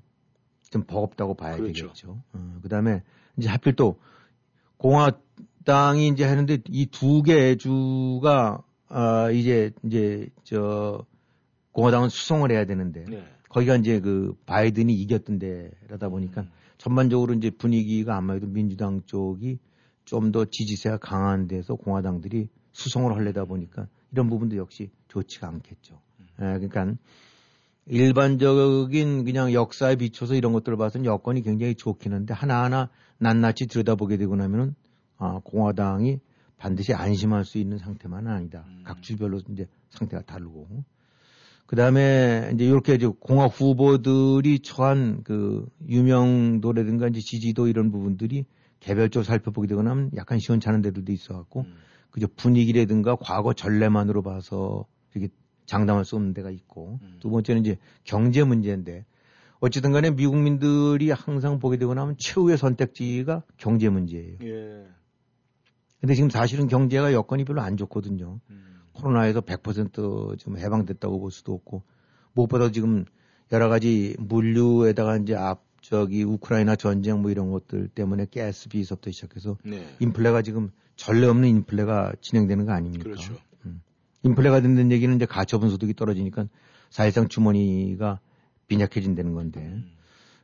좀 버겁다고 봐야 그렇죠. 되겠죠. 어, 그다음에 이제 하필 또 공화당이 이제 하는데 이 두 개의 주가 아 이제 이제 저 공화당은 수송을 해야 되는데 네. 거기가 이제 그 바이든이 이겼던 데라다 보니까 음. 전반적으로 이제 분위기가 아마도 민주당 쪽이 좀 더 지지세가 강한 데서 공화당들이 수송을 하려다 보니까 이런 부분도 역시 좋지가 않겠죠. 예, 그러니까 일반적인 그냥 역사에 비춰서 이런 것들을 봐서는 여건이 굉장히 좋긴 한데 하나하나 낱낱이 들여다보게 되고 나면은 아, 공화당이 반드시 안심할 수 있는 상태만은 아니다. 음. 각 주별로 이제 상태가 다르고. 그 다음에 이제 이렇게 이제 공화 후보들이 처한 그 유명도라든가 이제 지지도 이런 부분들이 개별적으로 살펴보게 되고 나면 약간 시원찮은 데들도 있어갖고 음. 그저 분위기라든가 과거 전례만으로 봐서 이렇게 장담할 수 없는 데가 있고 음. 두 번째는 이제 경제 문제인데 어쨌든 간에 미국민들이 항상 보게 되고 나면 최후의 선택지가 경제 문제예요. 예. 근데 지금 사실은 경제가 여건이 별로 안 좋거든요. 음. 코로나에서 100%좀 해방됐다고 볼 수도 없고 무엇보다 지금 여러 가지 물류에다가 이제 앞 저기 우크라이나 전쟁 뭐 이런 것들 때문에 가스 비서부터 시작해서 네. 인플레가 지금 전례 없는 인플레가 진행되는 거 아닙니까? 그렇죠. 인플레가 된다는 얘기는 이제 가처분 소득이 떨어지니까 사실상 주머니가 빈약해진다는 건데. 음.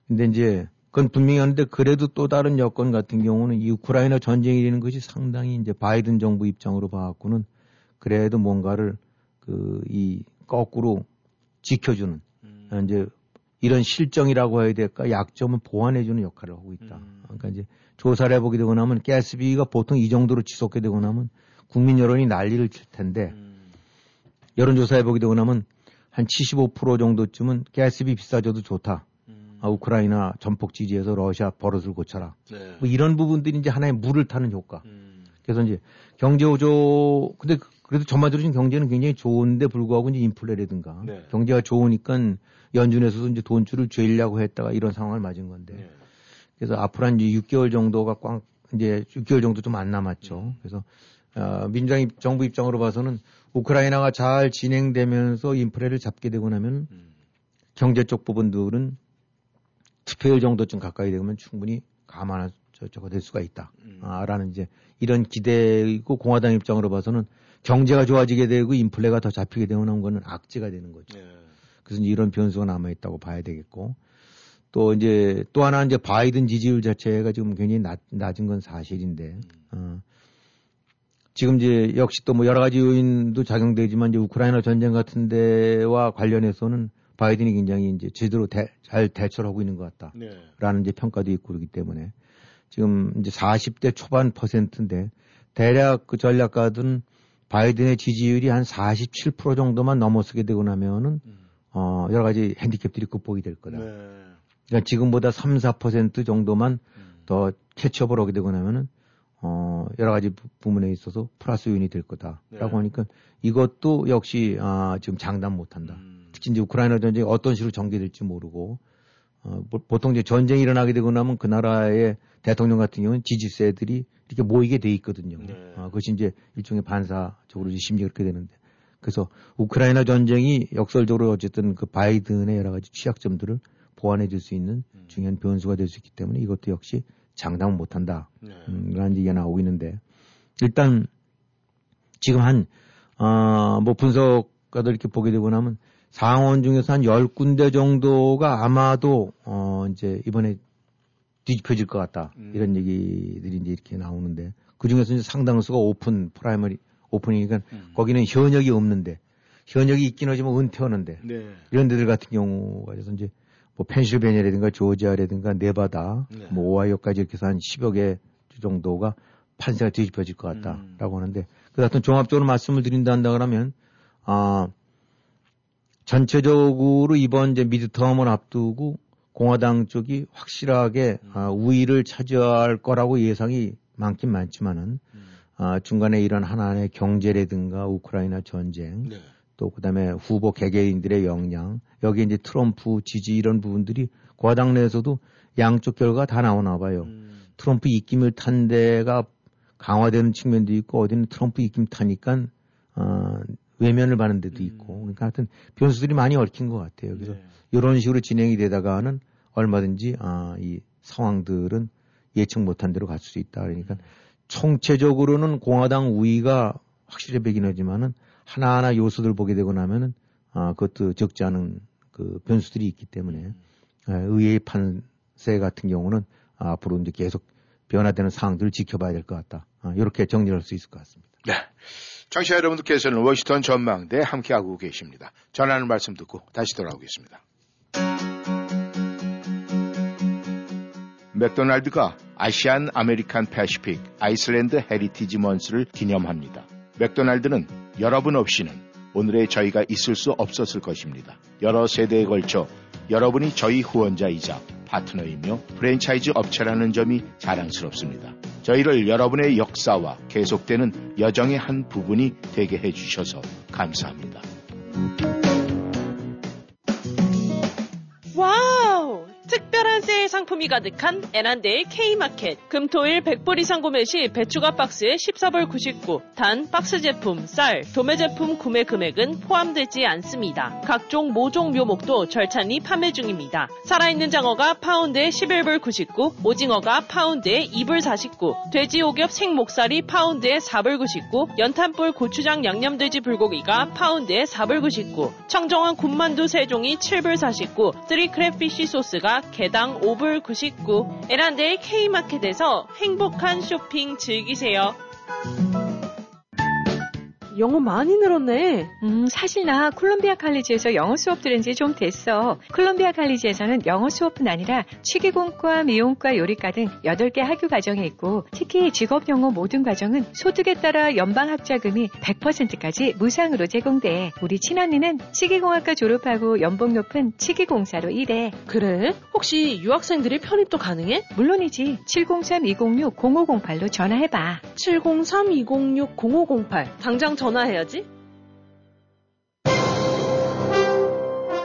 근데 이제 그건 분명히 하는데 그래도 또 다른 여건 같은 경우는 이 우크라이나 전쟁이라는 것이 상당히 이제 바이든 정부 입장으로 봐갖고는 그래도 뭔가를 그 이 거꾸로 지켜주는 음. 이제 이런 실정이라고 해야 될까 약점을 보완해주는 역할을 하고 있다. 음. 그러니까 이제 조사를 해보게 되고 나면 가스비가 보통 이 정도로 지속해 되고 나면 국민 여론이 난리를 칠 텐데 음. 여론조사 해보게 되고 나면 한 75% 정도쯤은 가스비 비싸져도 좋다. 음. 아, 우크라이나 전폭 지지에서 러시아 버릇을 고쳐라. 네. 뭐 이런 부분들이 이제 하나의 물을 타는 효과. 음. 그래서 이제 경제 호조, 근데 그- 그래도 전반적으로 지금 경제는 굉장히 좋은데 불구하고 이제 인플레라든가 네. 경제가 좋으니까 연준에서도 이제 돈줄을 죄려고 했다가 이런 상황을 맞은 건데 네. 그래서 앞으로 한 이제 6개월 정도가 꽝 이제 6개월 정도 좀 안 남았죠. 음. 그래서 어, 민주당 입- 정부 입장으로 봐서는 우크라이나가 잘 진행되면서 인플레를 잡게 되고 나면 음. 경제 쪽 부분들은 투표율 정도쯤 가까이 되면 충분히 감안할 저- 저거 될 수가 있다. 음. 아, 라는 이제 이런 기대이고 공화당 입장으로 봐서는 경제가 좋아지게 되고 인플레가 더 잡히게 되는 거는 악재가 되는 거죠. 네. 그래서 이런 변수가 남아 있다고 봐야 되겠고 또 이제 또 하나 이제 바이든 지지율 자체가 지금 굉장히 낮, 낮은 건 사실인데 어, 지금 이제 역시 또 뭐 여러 가지 요인도 작용되지만 이제 우크라이나 전쟁 같은 데와 관련해서는 바이든이 굉장히 이제 제대로 대- 잘 대처를 하고 있는 것 네. 같다라는 이제 평가도 있고 그러기 때문에 지금 이제 40대 초반 퍼센트인데 대략 그 전략가들은 바이든의 지지율이 한 47% 정도만 넘어서게 되고 나면은 음. 어, 여러 가지 핸디캡들이 극복이 될 거다. 네. 그러니까 지금보다 3, 4% 정도만 음. 더 캐치업을 하게 되고 나면은 어, 여러 가지 부- 부분에 있어서 플러스 요인이 될 거다라고 네. 하니까 이것도 역시 아, 지금 장담 못 한다. 음. 특히 이제 우크라이나 전쟁이 어떤 식으로 전개될지 모르고 어, 보- 보통 이제 전쟁이 일어나게 되고 나면 그 나라의 대통령 같은 경우는 지지세들이 이렇게 모이게 돼 있거든요. 네. 아, 그것이 이제 일종의 반사적으로 이제 심리 그렇게 되는데 그래서 우크라이나 전쟁이 역설적으로 어쨌든 그 바이든의 여러 가지 취약점들을 보완해 줄 수 있는 음. 중요한 변수가 될 수 있기 때문에 이것도 역시 장담을 못 한다. 네. 음, 이런 얘기가 나오고 있는데 일단 지금 한, 어, 뭐 분석가들 이렇게 보게 되고 나면 상원 중에서 한 10군데 정도가 아마도, 어, 이제 이번에 뒤집혀질 것 같다. 음. 이런 얘기들이 이제 이렇게 나오는데 그 중에서 이제 상당수가 open, primary, 오픈이니까 음. 거기는 현역이 없는데 현역이 있긴 하지만 은퇴하는데 네. 이런 데들 같은 경우가 그래서 이제 뭐 펜실베니아라든가 조지아라든가 네바다, 네. 뭐 오하이오까지 이렇게 해서 한 10여 개 정도가 판세가 뒤집혀질 것 같다라고 음. 하는데 그 하여튼 종합적으로 말씀을 드린다 한다 그러면 아 전체적으로 이번 이제 미드텀을 앞두고 공화당 쪽이 확실하게 음. 아, 우위를 차지할 거라고 예상이 많긴 많지만은 음. 아, 중간에 이런 하나의 경제라든가 우크라이나 전쟁 네. 또 그다음에 후보 개개인들의 역량 여기 이제 트럼프 지지 이런 부분들이 과당 내에서도 양쪽 결과 다 나오나 봐요. 음. 트럼프 입김을 탄 데가 강화되는 측면도 있고 어디는 트럼프 입김 타니까 어, 외면을 받는 데도 있고 음. 그러니까 하여튼 변수들이 많이 얽힌 것 같아요. 그래서 네. 이런 식으로 진행이 되다가는 얼마든지 아, 이 상황들은 예측 못한 대로 갈 수 있다. 그러니까 총체적으로는 공화당 우위가 확실히 배긴 하지만은 하나하나 요소들 보게 되고 나면은 아, 그것도 적지 않은 그 변수들이 있기 때문에 예, 의회의 판세 같은 경우는 아, 앞으로 이제 계속 변화되는 사항들을 지켜봐야 될 것 같다. 아, 이렇게 정리할 수 있을 것 같습니다. 네. 청취자 여러분들께서는 워싱턴 전망대 함께하고 계십니다. 전하는 말씀 듣고 다시 돌아오겠습니다. 맥도날드가 Asian American Pacific Islander Heritage Month를 기념합니다. 맥도날드는 여러분 없이는 오늘의 저희가 있을 수 없었을 것입니다. 여러 세대에 걸쳐 여러분이 저희 후원자이자 파트너이며 프랜차이즈 업체라는 점이 자랑스럽습니다. 저희를 여러분의 역사와 계속되는 여정의 한 부분이 되게 해주셔서 감사합니다. 특별한 세일 상품이 가득한 에난데의 K마켓. 금토일 100불 이상 구매 시 배추가 박스에 14불 99. 단 박스 제품, 쌀, 도매 제품 구매 금액은 포함되지 않습니다. 각종 모종 묘목도 절찬리 판매 중입니다. 살아있는 장어가 파운드에 11불 99, 오징어가 파운드에 2불 49, 돼지 오겹 생목살이 파운드에 4불 99, 연탄불 고추장 양념돼지 불고기가 파운드에 4불 99, 청정원 군만두 3종이 7불 49, 쓰리 크랩피쉬 소스가 개당 5불 99. 에란데의 K마켓에서 행복한 쇼핑 즐기세요. 영어 많이 늘었네. 음, 사실 나 콜롬비아 칼리지에서 영어 수업 들은 지 좀 됐어. 콜롬비아 칼리지에서는 영어 수업뿐 아니라 취기공과 미용과 요리과 등 8개 학교 과정이 있고 특히 직업 영어 모든 과정은 소득에 따라 연방 학자금이 100%까지 무상으로 제공돼. 우리 친언니는 치기공학과 졸업하고 연봉 높은 치기공사로 일해. 그래? 혹시 유학생들이 편입도 가능해? 물론이지. 703-206-0508로 전화해봐. 703-206-0508. 당장 전화해야지.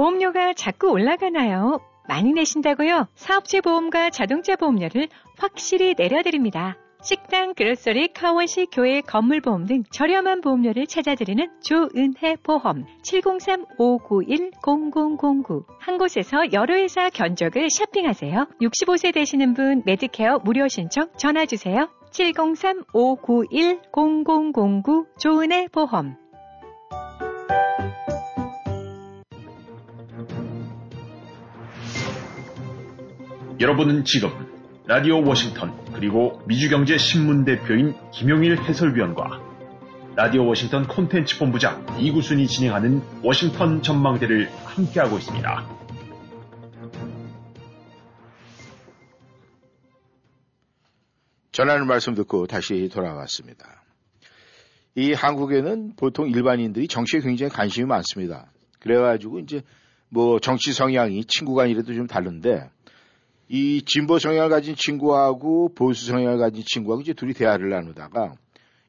보험료가 자꾸 올라가나요? 많이 내신다고요? 사업체 보험과 자동차 보험료를 확실히 내려드립니다. 식당, 그로서리, 카워시, 교회, 건물 보험 등 저렴한 보험료를 찾아드리는 조은혜 보험 703-591-0009 한 곳에서 여러 회사 견적을 쇼핑하세요. 65세 되시는 분 메디케어 무료 신청 전화 주세요. 703-591-0009 조은혜 보험 여러분은 지금 라디오 워싱턴 그리고 미주경제 신문 대표인 김용일 해설위원과 라디오 워싱턴 콘텐츠 본부장 이구순이 진행하는 워싱턴 전망대를 함께하고 있습니다. 전하는 말씀 듣고 다시 돌아왔습니다. 이 한국에는 보통 일반인들이 정치에 굉장히 관심이 많습니다. 그래가지고 이제 뭐 정치 성향이 친구 간이라도 좀 다른데 이 진보 성향을 가진 친구하고 보수 성향을 가진 친구하고 이제 둘이 대화를 나누다가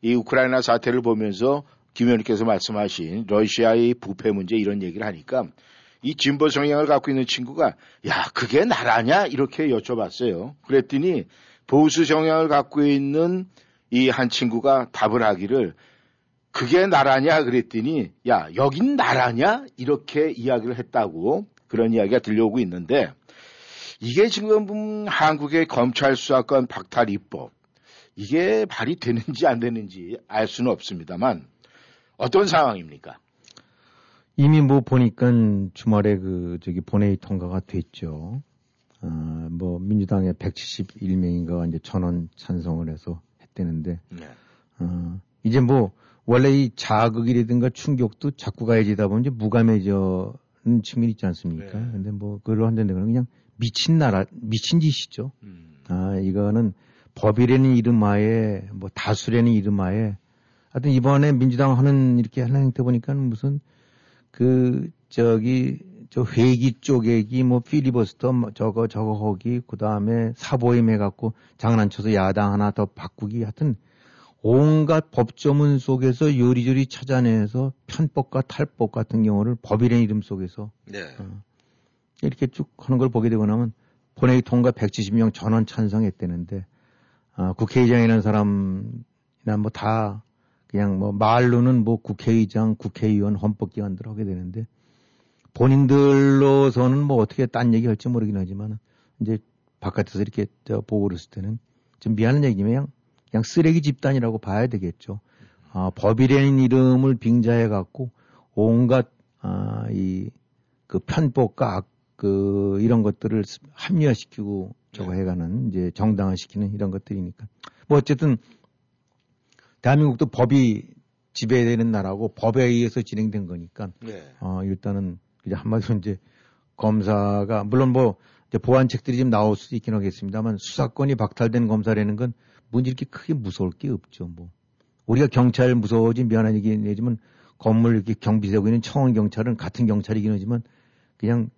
이 우크라이나 사태를 보면서 김 의원님께서 말씀하신 러시아의 부패 문제 이런 얘기를 하니까 이 진보 성향을 갖고 있는 친구가 야 그게 나라냐? 이렇게 여쭤봤어요. 그랬더니 보수 성향을 갖고 있는 이 한 친구가 답을 하기를 그게 나라냐? 그랬더니 야 여긴 나라냐? 이렇게 이야기를 했다고 그런 이야기가 들려오고 있는데 이게 지금 한국의 검찰 수사권 박탈 입법 이게 발휘되는지 안 되는지 알 수는 없습니다만 어떤 상황입니까? 이미 뭐 보니까 주말에 그 저기 본회의 통과가 됐죠. 아, 뭐 민주당의 171명인가 이제 천원 찬성을 해서 했대는데 네. 어, 이제 뭐 원래 이 자극이라든가 충격도 자꾸 가해지다 보면 이제 무감해져는 측면이 있지 않습니까? 네. 근데 뭐 그걸로 한다는 그냥 미친 나라 미친 짓이죠. 음. 아 이거는 법이라는 이름하에 뭐 다수라는 이름하에 하여튼 이번에 민주당 하는 이렇게 하는 행태 보니까 무슨 그 저기 저 회기 쪼개기 뭐 필리버스터 뭐 저거 저거 하기 그다음에 사보임 해갖고 장난쳐서 야당 하나 더 바꾸기 하여튼 온갖 법조문 속에서 요리조리 찾아내서 편법과 탈법 같은 경우를 법이라는 이름 속에서 네. 어, 이렇게 쭉 하는 걸 보게 되고 나면 본회의 통과 170명 전원 찬성했대는데 아, 국회의장이라는 사람이나 뭐 다 그냥 뭐 말로는 뭐 국회의장, 국회의원, 헌법기관들 하게 되는데 본인들로서는 뭐 어떻게 딴 얘기 할지 모르긴 하지만 이제 바깥에서 이렇게 저 보고 그랬을 때는 좀 미안한 얘기지만 그냥, 그냥 쓰레기 집단이라고 봐야 되겠죠. 아, 법이라는 이름을 빙자해 갖고 온갖 아, 이그 편법과 악, 그 이런 것들을 합리화시키고 저거 해가는 이제 정당화시키는 이런 것들이니까. 뭐 어쨌든 대한민국도 법이 지배되는 나라고 법에 의해서 진행된 거니까 네. 어 일단은 이제 한마디로 이제 검사가 물론 뭐 이제 보완책들이 좀 나올 수도 있긴 하겠습니다만 수사권이 박탈된 검사라는 건 뭔지 이렇게 크게 무서울 게 없죠 뭐. 우리가 경찰 무서워지 미안한 얘기지만 건물 이렇게 경비되고 있는 청원 경찰은 같은 경찰이긴 하지만 그냥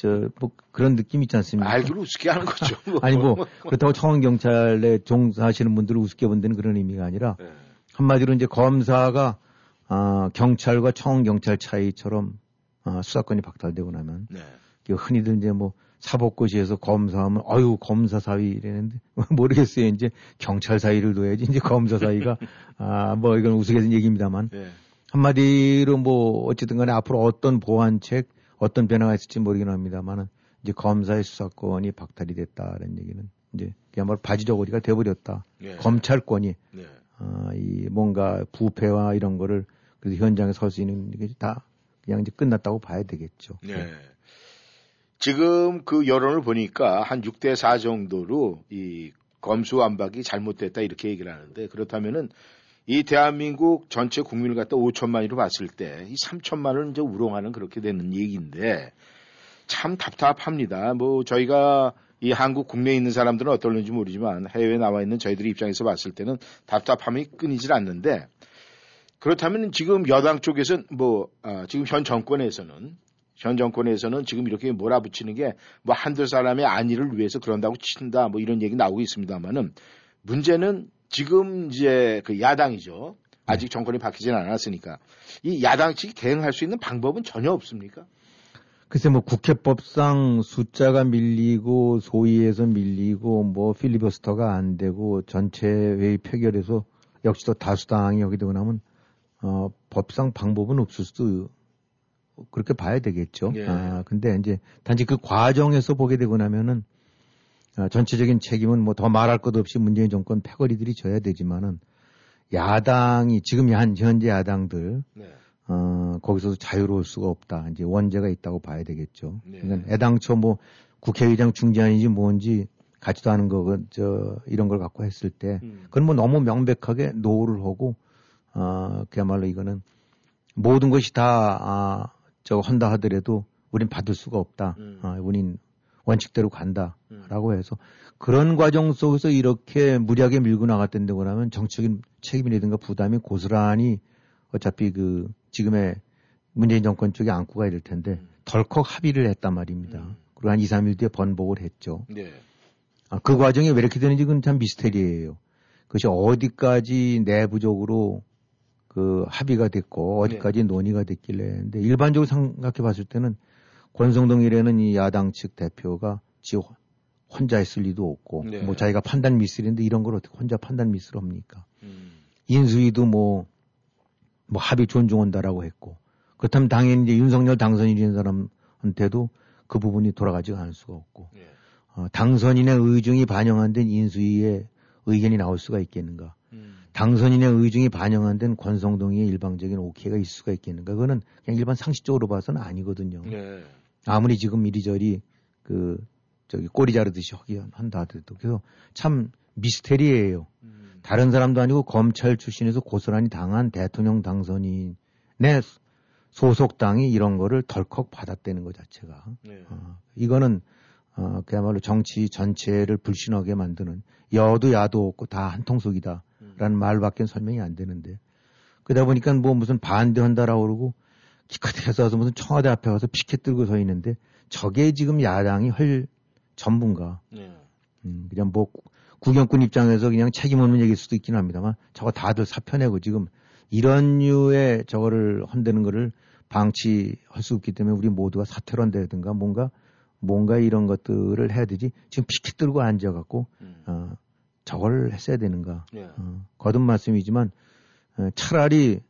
저 뭐 그런 느낌 있지 않습니까? 알기로 우습게 하는 거죠. 아니 뭐 그렇다고 청원 경찰에 종사하시는 분들을 우습게 본다는 그런 의미가 아니라 네. 한마디로 이제 검사가 아, 경찰과 청원 경찰 차이처럼 아, 수사권이 박탈되고 나면 네. 그 흔히들 이제 뭐 사법고시에서 검사하면 아유 검사 사위 이랬는데 모르겠어요 이제 경찰 사위를 둬야지 이제 검사 사위가 아 뭐 이건 우스갯 얘기입니다만 네. 한마디로 뭐 어쨌든 간에 앞으로 어떤 보완책 어떤 변화가 있을지 모르긴 합니다만은 이제 검사의 수사권이 박탈이 됐다는 얘기는 이제 그야말로 바지저고리가 돼버렸다. 네. 검찰권이 네. 아, 이 뭔가 부패와 이런 거를 그래서 현장에 설 수 있는 게 다 그냥 이제 끝났다고 봐야 되겠죠. 네. 지금 그 여론을 보니까 한 6대 4 정도로 이 검수완박이 잘못됐다 이렇게 얘기를 하는데 그렇다면은 이 대한민국 전체 국민을 갖다 5천만으로 봤을 때 이 3천만을 이제 우롱하는 그렇게 되는 얘기인데 참 답답합니다. 뭐 저희가 이 한국 국내에 있는 사람들은 어떨는지 모르지만 해외에 나와 있는 저희들 입장에서 봤을 때는 답답함이 끊이질 않는데 그렇다면 지금 여당 쪽에서는 뭐 아, 지금 현 정권에서는 현 정권에서는 지금 이렇게 몰아붙이는 게 뭐 한두 사람의 안위를 위해서 그런다고 친다 뭐 이런 얘기 나오고 있습니다만은 문제는 지금 이제 그 야당이죠. 아직 정권이 바뀌진 않았으니까 이 야당 측이 대응할 수 있는 방법은 전혀 없습니까? 글쎄 뭐 국회법상 숫자가 밀리고 소위에서 밀리고 뭐 필리버스터가 안 되고 전체 회의 표결에서 역시 또 다수당이 여기 되고 나면 어 법상 방법은 없을 수도 그렇게 봐야 되겠죠. 예. 아 근데 이제 단지 그 과정에서 보게 되고 나면은 아, 전체적인 책임은 뭐 더 말할 것 없이 문재인 정권 패거리들이 져야 되지만은 야당이 지금 한 현재 야당들 네. 어, 거기서도 자유로울 수가 없다. 이제 원죄가 있다고 봐야 되겠죠. 네. 그러니까 애당초 뭐 국회의장 중재안인지 뭔지 같지도 않은 거, 그, 저, 이런 걸 갖고 했을 때, 음. 그건 뭐 너무 명백하게 노를 하고, 어, 그야말로 이거는 모든 것이 다, 아, 저, 한다 하더라도 우린 받을 수가 없다. 음. 아, 우린 원칙대로 간다. 음. 라고 해서 그런 과정 속에서 이렇게 무리하게 밀고 나갔던데 그러면 정치적인 책임이라든가 부담이 고스란히 어차피 그 지금의 문재인 정권 쪽에 안고 가야 될 텐데 음. 덜컥 합의를 했단 말입니다. 음. 그리고 한 2, 3일 뒤에 번복을 했죠. 네. 아, 그 과정이 왜 이렇게 되는지 그건 참 미스테리예요. 그것이 어디까지 내부적으로 그 합의가 됐고 어디까지 논의가 됐길래 근데 일반적으로 생각해 봤을 때는 권성동이라는 이 야당 측 대표가 지 혼자 했을 리도 없고 네. 뭐 자기가 판단 미스인데 이런 걸 어떻게 혼자 판단 미스를 합니까? 음. 인수위도 뭐, 뭐 합의 존중한다라고 했고 그렇다면 당연히 이제 윤석열 당선인인 사람한테도 그 부분이 돌아가지가 않을 수가 없고 예. 어, 당선인의 의중이 반영 된 인수위의 의견이 나올 수가 있겠는가? 음. 당선인의 의중이 반영 안된 권성동의 일방적인 오케이가 있을 수가 있겠는가? 그거는 그냥 일반 상식적으로 봐서는 아니거든요. 네. 아무리 지금 이리저리 그 저기 꼬리 자르듯이 하기 한다 하더라도 그래서 참 미스테리예요. 음. 다른 사람도 아니고 검찰 출신에서 고스란히 당한 대통령 당선인의 소속 당이 이런 거를 덜컥 받았다는 것 자체가 네. 어, 이거는 어, 그야말로 정치 전체를 불신하게 만드는 여도 야도 없고 다 한 통속이다라는 음. 말밖에 설명이 안 되는데 그러다 보니까 뭐 무슨 반대한다라고 그러고 기껏해서 와서 무슨 청와대 앞에 가서 피켓 들고 서 있는데 저게 지금 야당이 할 전부인가 네. 음, 그냥 뭐 구- 구경꾼 입장에서 그냥 책임 없는 얘기일 수도 있긴 합니다만 저거 다들 사표내고 지금 이런 류의 저거를 헌대는 거를 방치할 수 없기 때문에 우리 모두가 사퇴를 한다든가 뭔가 뭔가 이런 것들을 해야 되지 지금 피켓 들고 앉아갖고 음. 어, 저걸 했어야 되는가 네. 어, 거듭 말씀이지만 어, 차라리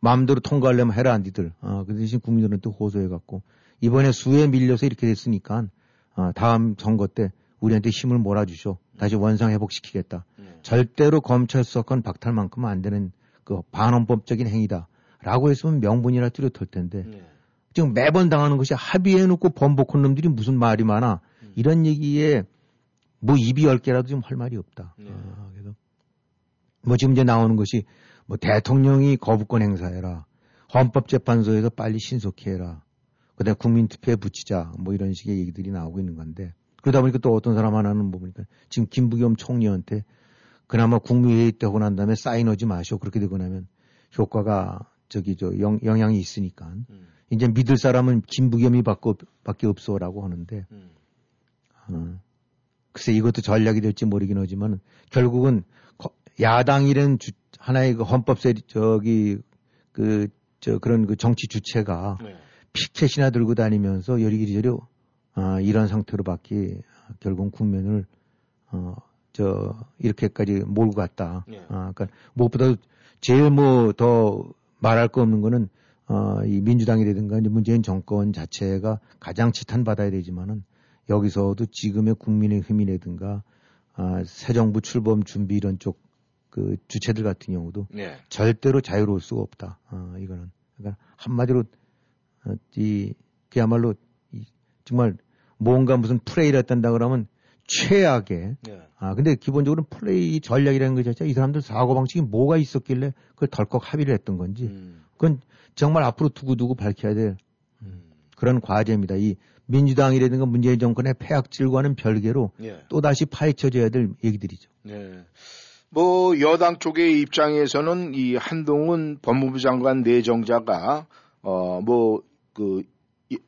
마음대로 통과하려면 해라 안디들 어, 그 대신 국민들한테 호소해갖고 이번에 수에 밀려서 이렇게 됐으니까 어, 다음 선거 때 우리한테 힘을 몰아주쇼 다시 원상 회복시키겠다 네. 절대로 검찰 수사권 박탈만큼은 안 되는 그 반헌법적인 행위다라고 했으면 명분이라 뚜렷할 텐데 네. 지금 매번 당하는 것이 합의해놓고 번복한 놈들이 무슨 말이 많아 음. 이런 얘기에 뭐 입이 열 개라도 좀할 말이 없다. 네. 아, 그래서 뭐 지금 이제 나오는 것이 뭐 대통령이 거부권 행사해라. 헌법재판소에서 빨리 신속히 해라. 그다음에 국민투표에 붙이자. 뭐 이런 식의 얘기들이 나오고 있는 건데 그러다 보니까 또 어떤 사람 하나는 뭐 보니까 지금 김부겸 총리한테 그나마 국무회의 때 하고 난 다음에 사인하지 마시오. 그렇게 되고 나면 효과가 저기 저 영, 영향이 있으니까 음. 이제 믿을 사람은 김부겸이 밖에, 밖에 없어라고 하는데 음. 어, 글쎄 이것도 전략이 될지 모르긴 하지만 결국은 거- 야당이란 주- 하나의 그 헌법세 저기 그 저 그런 그 정치 주체가 네. 피켓이나 들고 다니면서 여리기리저리 아, 이런 상태로밖에 결국 국면을 어, 저 이렇게까지 몰고 갔다. 네. 아, 그러니까 무엇보다 제일 뭐 더 말할 거 없는 거는 어, 이 민주당이라든가 이제 문재인 정권 자체가 가장 지탄받아야 되지만은 여기서도 지금의 국민의 힘이라든가 아, 새 정부 출범 준비 이런 쪽 그 주체들 같은 경우도 네. 절대로 자유로울 수가 없다. 어, 이거는. 그러니까 한마디로 어, 이 그야말로 이, 정말 뭔가 무슨 플레이를 했단다 그러면 최악의 네. 아 근데 기본적으로 플레이 전략이라는 것 자체가 이 사람들 사고 방식이 뭐가 있었길래 그걸 덜컥 합의를 했던 건지 음. 그건 정말 앞으로 두고두고 밝혀야 될 음. 그런 과제입니다. 이 민주당이라든가 문재인 정권의 폐악질과는 별개로 예. 또다시 파헤쳐져야 될 얘기들이죠. 네. 뭐 여당 쪽의 입장에서는 이 한동훈 법무부 장관 내정자가 어 뭐그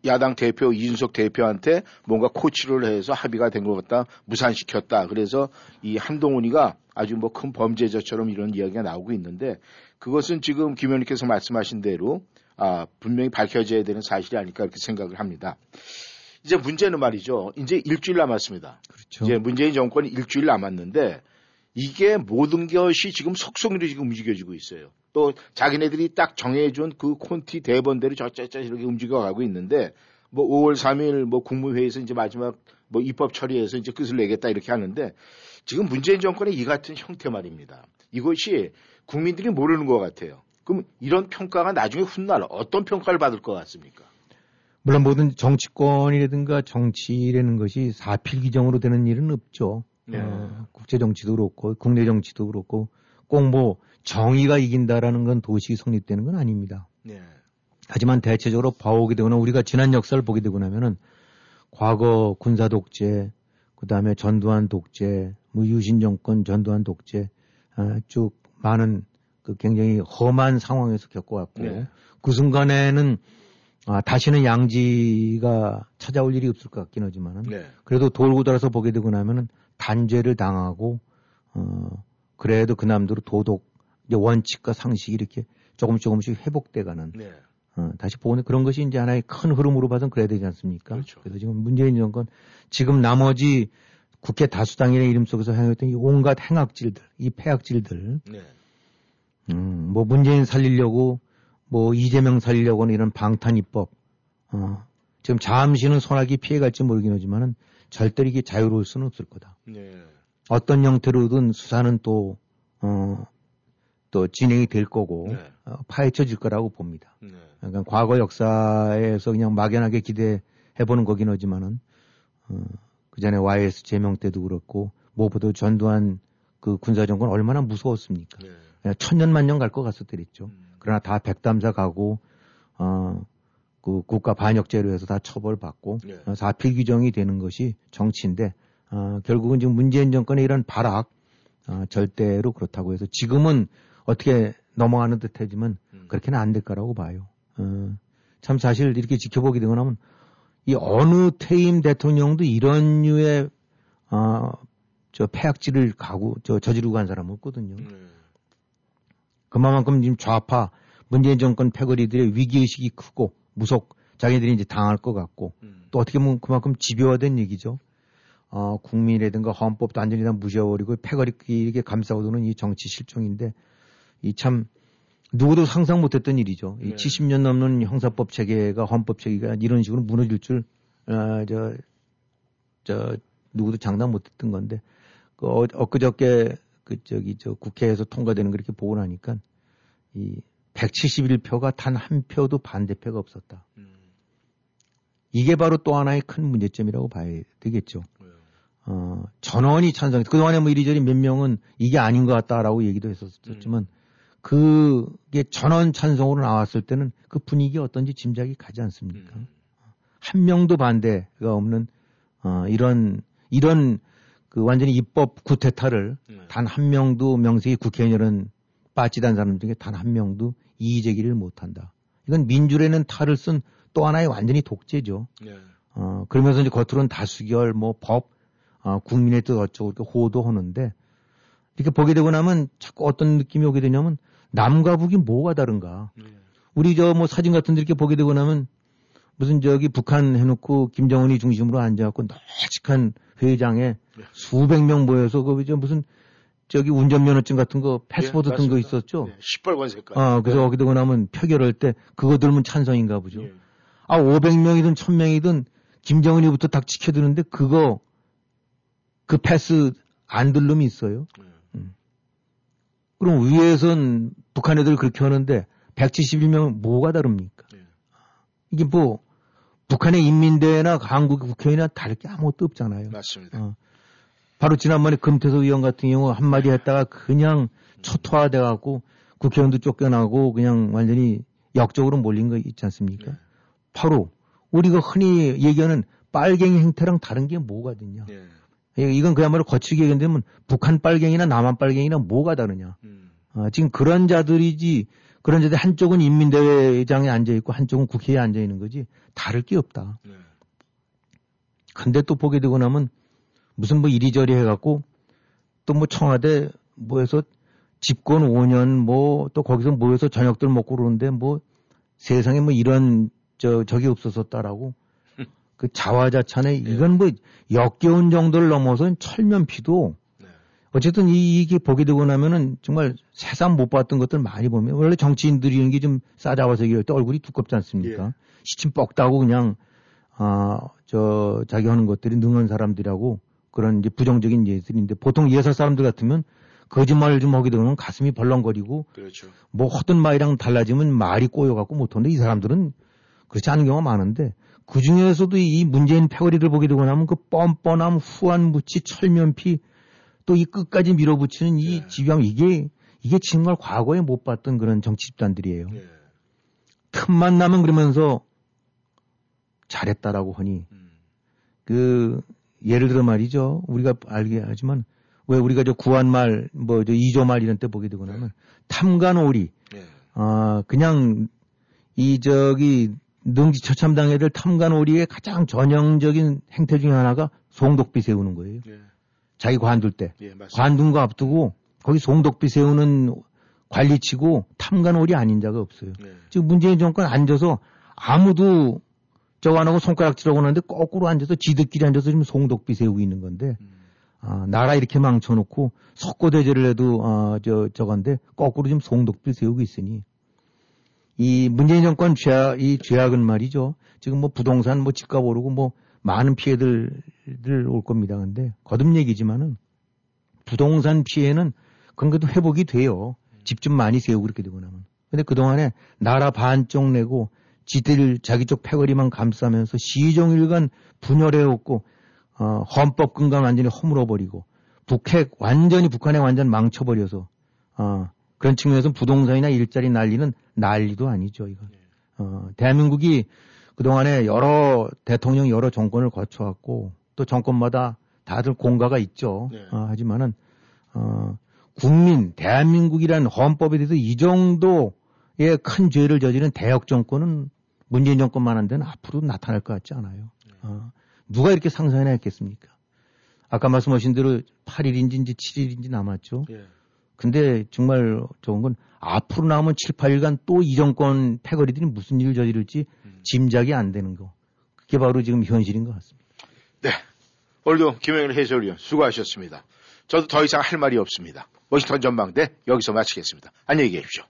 야당 대표 이준석 대표한테 뭔가 코치를 해서 합의가 된 것 같다 무산시켰다 그래서 이 한동훈이가 아주 뭐 큰 범죄자처럼 이런 이야기가 나오고 있는데 그것은 지금 김 의원님께서 말씀하신 대로 아 분명히 밝혀져야 되는 사실이 아닐까 이렇게 생각을 합니다. 이제 문제는 말이죠. 이제 일주일 남았습니다. 그렇죠. 이제 문재인 정권이 일주일 남았는데 이게 모든 것이 지금 속성으로 지금 움직여지고 있어요. 또 자기네들이 딱 정해준 그 콘티 대본대로 저쩌저 이렇게 움직여가고 있는데 뭐 5월 3일 뭐 국무회의에서 이제 마지막 뭐 입법 처리해서 이제 끝을 내겠다 이렇게 하는데 지금 문재인 정권의 이 같은 형태 말입니다. 이것이 국민들이 모르는 것 같아요. 그럼 이런 평가가 나중에 훗날 어떤 평가를 받을 것 같습니까? 물론 모든 정치권이라든가 정치라는 것이 사필귀정으로 되는 일은 없죠. 네. 어, 국제 정치도 그렇고 국내 정치도 그렇고 꼭 뭐 정의가 이긴다라는 건 도식이 성립되는 건 아닙니다. 네. 하지만 대체적으로 봐오게 되거나 우리가 지난 역사를 보게 되고 나면은 과거 군사 독재, 그 다음에 전두환 독재, 뭐 유신 정권 전두환 독재 아, 쭉 많은 그 굉장히 험한 상황에서 겪어왔고 네. 그 순간에는 아, 다시는 양지가 찾아올 일이 없을 것 같긴 하지만은 네. 그래도 돌고 돌아서 보게 되고 나면은 단죄를 당하고 어 그래도 그 남들은 도덕 이제 원칙과 상식이 이렇게 조금 조금씩 회복돼가는 네. 어, 다시 보는 그런 것이 이제 하나의 큰 흐름으로 봐서는 그래야 되지 않습니까? 그렇죠. 래서 지금 문재인 정권 지금 나머지 국회 다수당이라는 이름 속에서 행했던 이 온갖 행악질들, 이 폐악질들, 네. 음, 뭐 문재인 살리려고 뭐 이재명 살리려고는 이런 방탄 입법, 어, 지금 잠시는 소나기 피해갈지 모르긴 하지만은 절대 이게 자유로울 수는 없을 거다. 네. 어떤 형태로든 수사는 또, 어, 또 진행이 될 거고, 네. 어, 파헤쳐질 거라고 봅니다. 네. 그러니까 과거 역사에서 그냥 막연하게 기대해보는 거긴 하지만은, 어, 그 전에 YS 제명 때도 그렇고, 무엇보다 전두환 그 군사정권 얼마나 무서웠습니까? 네. 그냥 천년만년 갈 것 같았더랬죠. 음. 그러나 다 백담사 가고, 어, 그 국가 반역죄로 해서 다 처벌받고, 네. 어, 사필 규정이 되는 것이 정치인데, 어, 결국은 지금 문재인 정권의 이런 발악, 어, 절대로 그렇다고 해서 지금은 어떻게 넘어가는 듯 하지만 음. 그렇게는 안 될 거라고 봐요. 어, 참 사실 이렇게 지켜보게 되고 나면 이 어느 퇴임 대통령도 이런 류의, 어, 저 폐악질을 가고, 저 저지르고 간 사람은 없거든요. 네. 그만큼 지금 좌파 문재인 정권 패거리들의 위기 의식이 크고 무속 자기들이 이제 당할 것 같고 음. 또 어떻게 보면 그만큼 집요화된 얘기죠. 어, 국민이라든가 헌법도 완전히 다 무시해버리고 패거리끼리 감싸고 도는 이 정치 실종인데 이 참 누구도 상상 못했던 일이죠. 이 네. 70년 넘는 형사법 체계가 헌법 체계가 이런 식으로 무너질 줄, 어, 저, 저, 누구도 장담 못했던 건데, 그, 어, 엊그저께, 그, 저기, 저, 국회에서 통과되는 거 이렇게 보고 나니까, 이, 171표가 단 한 표도 반대표가 없었다. 음. 이게 바로 또 하나의 큰 문제점이라고 봐야 되겠죠. 왜요? 어, 전원이 찬성, 그동안에 뭐 이리저리 몇 명은 이게 아닌 것 같다라고 얘기도 했었지만, 그게 전원 찬성으로 나왔을 때는 그 분위기 어떤지 짐작이 가지 않습니까? 음. 한 명도 반대가 없는, 어, 이런, 이런 그 완전히 입법 구태타를 네. 단한 명도 명색이 국회의원은 빠지단 사람 중에 단 한 명도 이의 제기를 못 한다. 이건 민주라는 탈을 쓴 또 하나의 완전히 독재죠. 네. 어, 그러면서 이제 겉으로는 다수결, 뭐 법, 어, 국민의 뜻 어쩌고 이렇게 호도하는데 이렇게 보게 되고 나면 자꾸 어떤 느낌이 오게 되냐면 남과 북이 뭐가 다른가. 네. 우리 저 뭐 사진 같은 데 이렇게 보게 되고 나면 무슨 저기 북한 해놓고 김정은이 중심으로 앉아갖고 널찍한 회의장에 네. 수백 명 모여서 그저 무슨 저기 운전면허증 같은 거 패스포드 예, 같은 거 맞습니다. 있었죠. 네. 시뻘건 색깔. 어, 그래서 네. 거기 되고 나면 표결할 때 그거 들으면 찬성인가 보죠. 예. 아, 500명이든 1000명이든 김정은이부터 딱 지켜드는데 그거 그 패스 안 들름이 있어요. 네. 그럼 위에선 북한 애들 그렇게 하는데 171명은 뭐가 다릅니까? 네. 이게 뭐 북한의 인민대회나 한국의 국회의원이나 다를 게 아무것도 없잖아요. 맞습니다. 어. 바로 지난번에 금태섭 의원 같은 경우 한마디 했다가 그냥 초토화돼 갖고 국회의원도 쫓겨나고 그냥 완전히 역적으로 몰린 거 있지 않습니까? 네. 바로 우리가 흔히 얘기하는 빨갱이 행태랑 다른 게 뭐거든요. 네. 이건 그야말로 거칠게 얘기하면 북한 빨갱이나 남한 빨갱이랑 뭐가 다르냐. 음. 어, 지금 그런 자들이지 그런 자들 한쪽은 인민대회장에 앉아 있고 한쪽은 국회에 앉아 있는 거지 다를 게 없다. 네. 근데 또 보게 되고 나면 무슨 뭐 이리저리 해갖고 또 뭐 청와대 뭐 해서 집권 5년 뭐 또 거기서 모여서 저녁들 먹고 그러는데 뭐 세상에 뭐 이런 저 적이 없었었다라고 그 자화자찬에 이건 뭐 역겨운 정도를 넘어서 철면피도 네. 어쨌든 이, 이게 보게 되고 나면은 정말 세상 못 봤던 것들 많이 보면 원래 정치인들이 이런 게 좀 싸잡아서 얘기할 때 얼굴이 두껍지 않습니까? 시침 뻑다고 그냥 아 저 자기 하는 것들이 능한 사람들이라고 그런 이제 부정적인 예들인데 보통 예사 사람들 같으면 거짓말을 좀 하게 되면 가슴이 벌렁거리고 그렇죠. 뭐 하던 말이랑 달라지면 말이 꼬여갖고 못하는데 이 사람들은 그렇지 않은 경우가 많은데 그 중에서도 이 문재인 패거리를 보게 되고 나면 그 뻔뻔함, 후한무치, 철면피 또 이 끝까지 밀어붙이는 이 네. 지병 이게 이게 정말 과거에 못 봤던 그런 정치 집단들이에요. 예. 틈만 나면 그러면서 잘했다라고 하니 음. 그 예를 들어 말이죠. 우리가 알게 하지만 왜 우리가 저 구한말 뭐 저 이조말 이런 때 보게 되고 나면 탐관오리 예. 아 그냥 이 저기 능지 처참당 애들 탐관오리의 가장 전형적인 행태 중에 하나가 송독비 세우는 거예요. 예. 자기 관둘 때 예. 관둔 거 앞두고 거기 송독비 세우는 관리치고 탐관오리 아닌 자가 없어요. 예. 지금 문재인 정권 앉아서 아무도 저거 안 하고 손가락질하고 하는데 거꾸로 앉아서 지들끼리 앉아서 지금 송독비 세우고 있는 건데 음. 아, 나라 이렇게 망쳐놓고 석고대제를 해도 아, 저 저건데 거꾸로 지금 송독비 세우고 있으니 이 문재인 정권 죄악 이 죄악은 말이죠. 지금 뭐 부동산 뭐 집값 오르고 뭐 많은 피해들들 올 겁니다. 근데 거듭 얘기지만은 부동산 피해는 그런 것도 회복이 돼요. 집 좀 많이 세우고 그렇게 되고 나면. 근데 그 동안에 나라 반쪽 내고 지들 자기 쪽 패거리만 감싸면서 시종일관 분열해왔고 어, 헌법 근간 완전히 허물어버리고 북핵 완전히 북한에 완전 망쳐버려서 어, 그런 측면에서 부동산이나 일자리 난리는 난리도 아니죠 이거. 어, 대한민국이 그동안에 여러 대통령 여러 정권을 거쳐왔고 또 정권마다 다들 공가가 있죠. 네. 어, 하지만은 어, 국민 대한민국이란 헌법에 대해서 이 정도 의큰 죄를 저지른 대역 정권은 문재인 정권만 한 데는 앞으로 나타날 것 같지 않아요. 어, 누가 이렇게 상상이나 했겠습니까? 아까 말씀하신 대로 8일인지 이제 7일인지 남았죠. 예. 근데 정말 좋은 건 앞으로 남은 7, 8일간 또 이 정권 패거리들이 무슨 일을 저지를지 음. 짐작이 안 되는 거. 그게 바로 지금 현실인 것 같습니다. 오늘도 김영일 해설위원 수고하셨습니다. 저도 더 이상 할 말이 없습니다. 워싱턴 전망대 여기서 마치겠습니다. 안녕히 계십시오.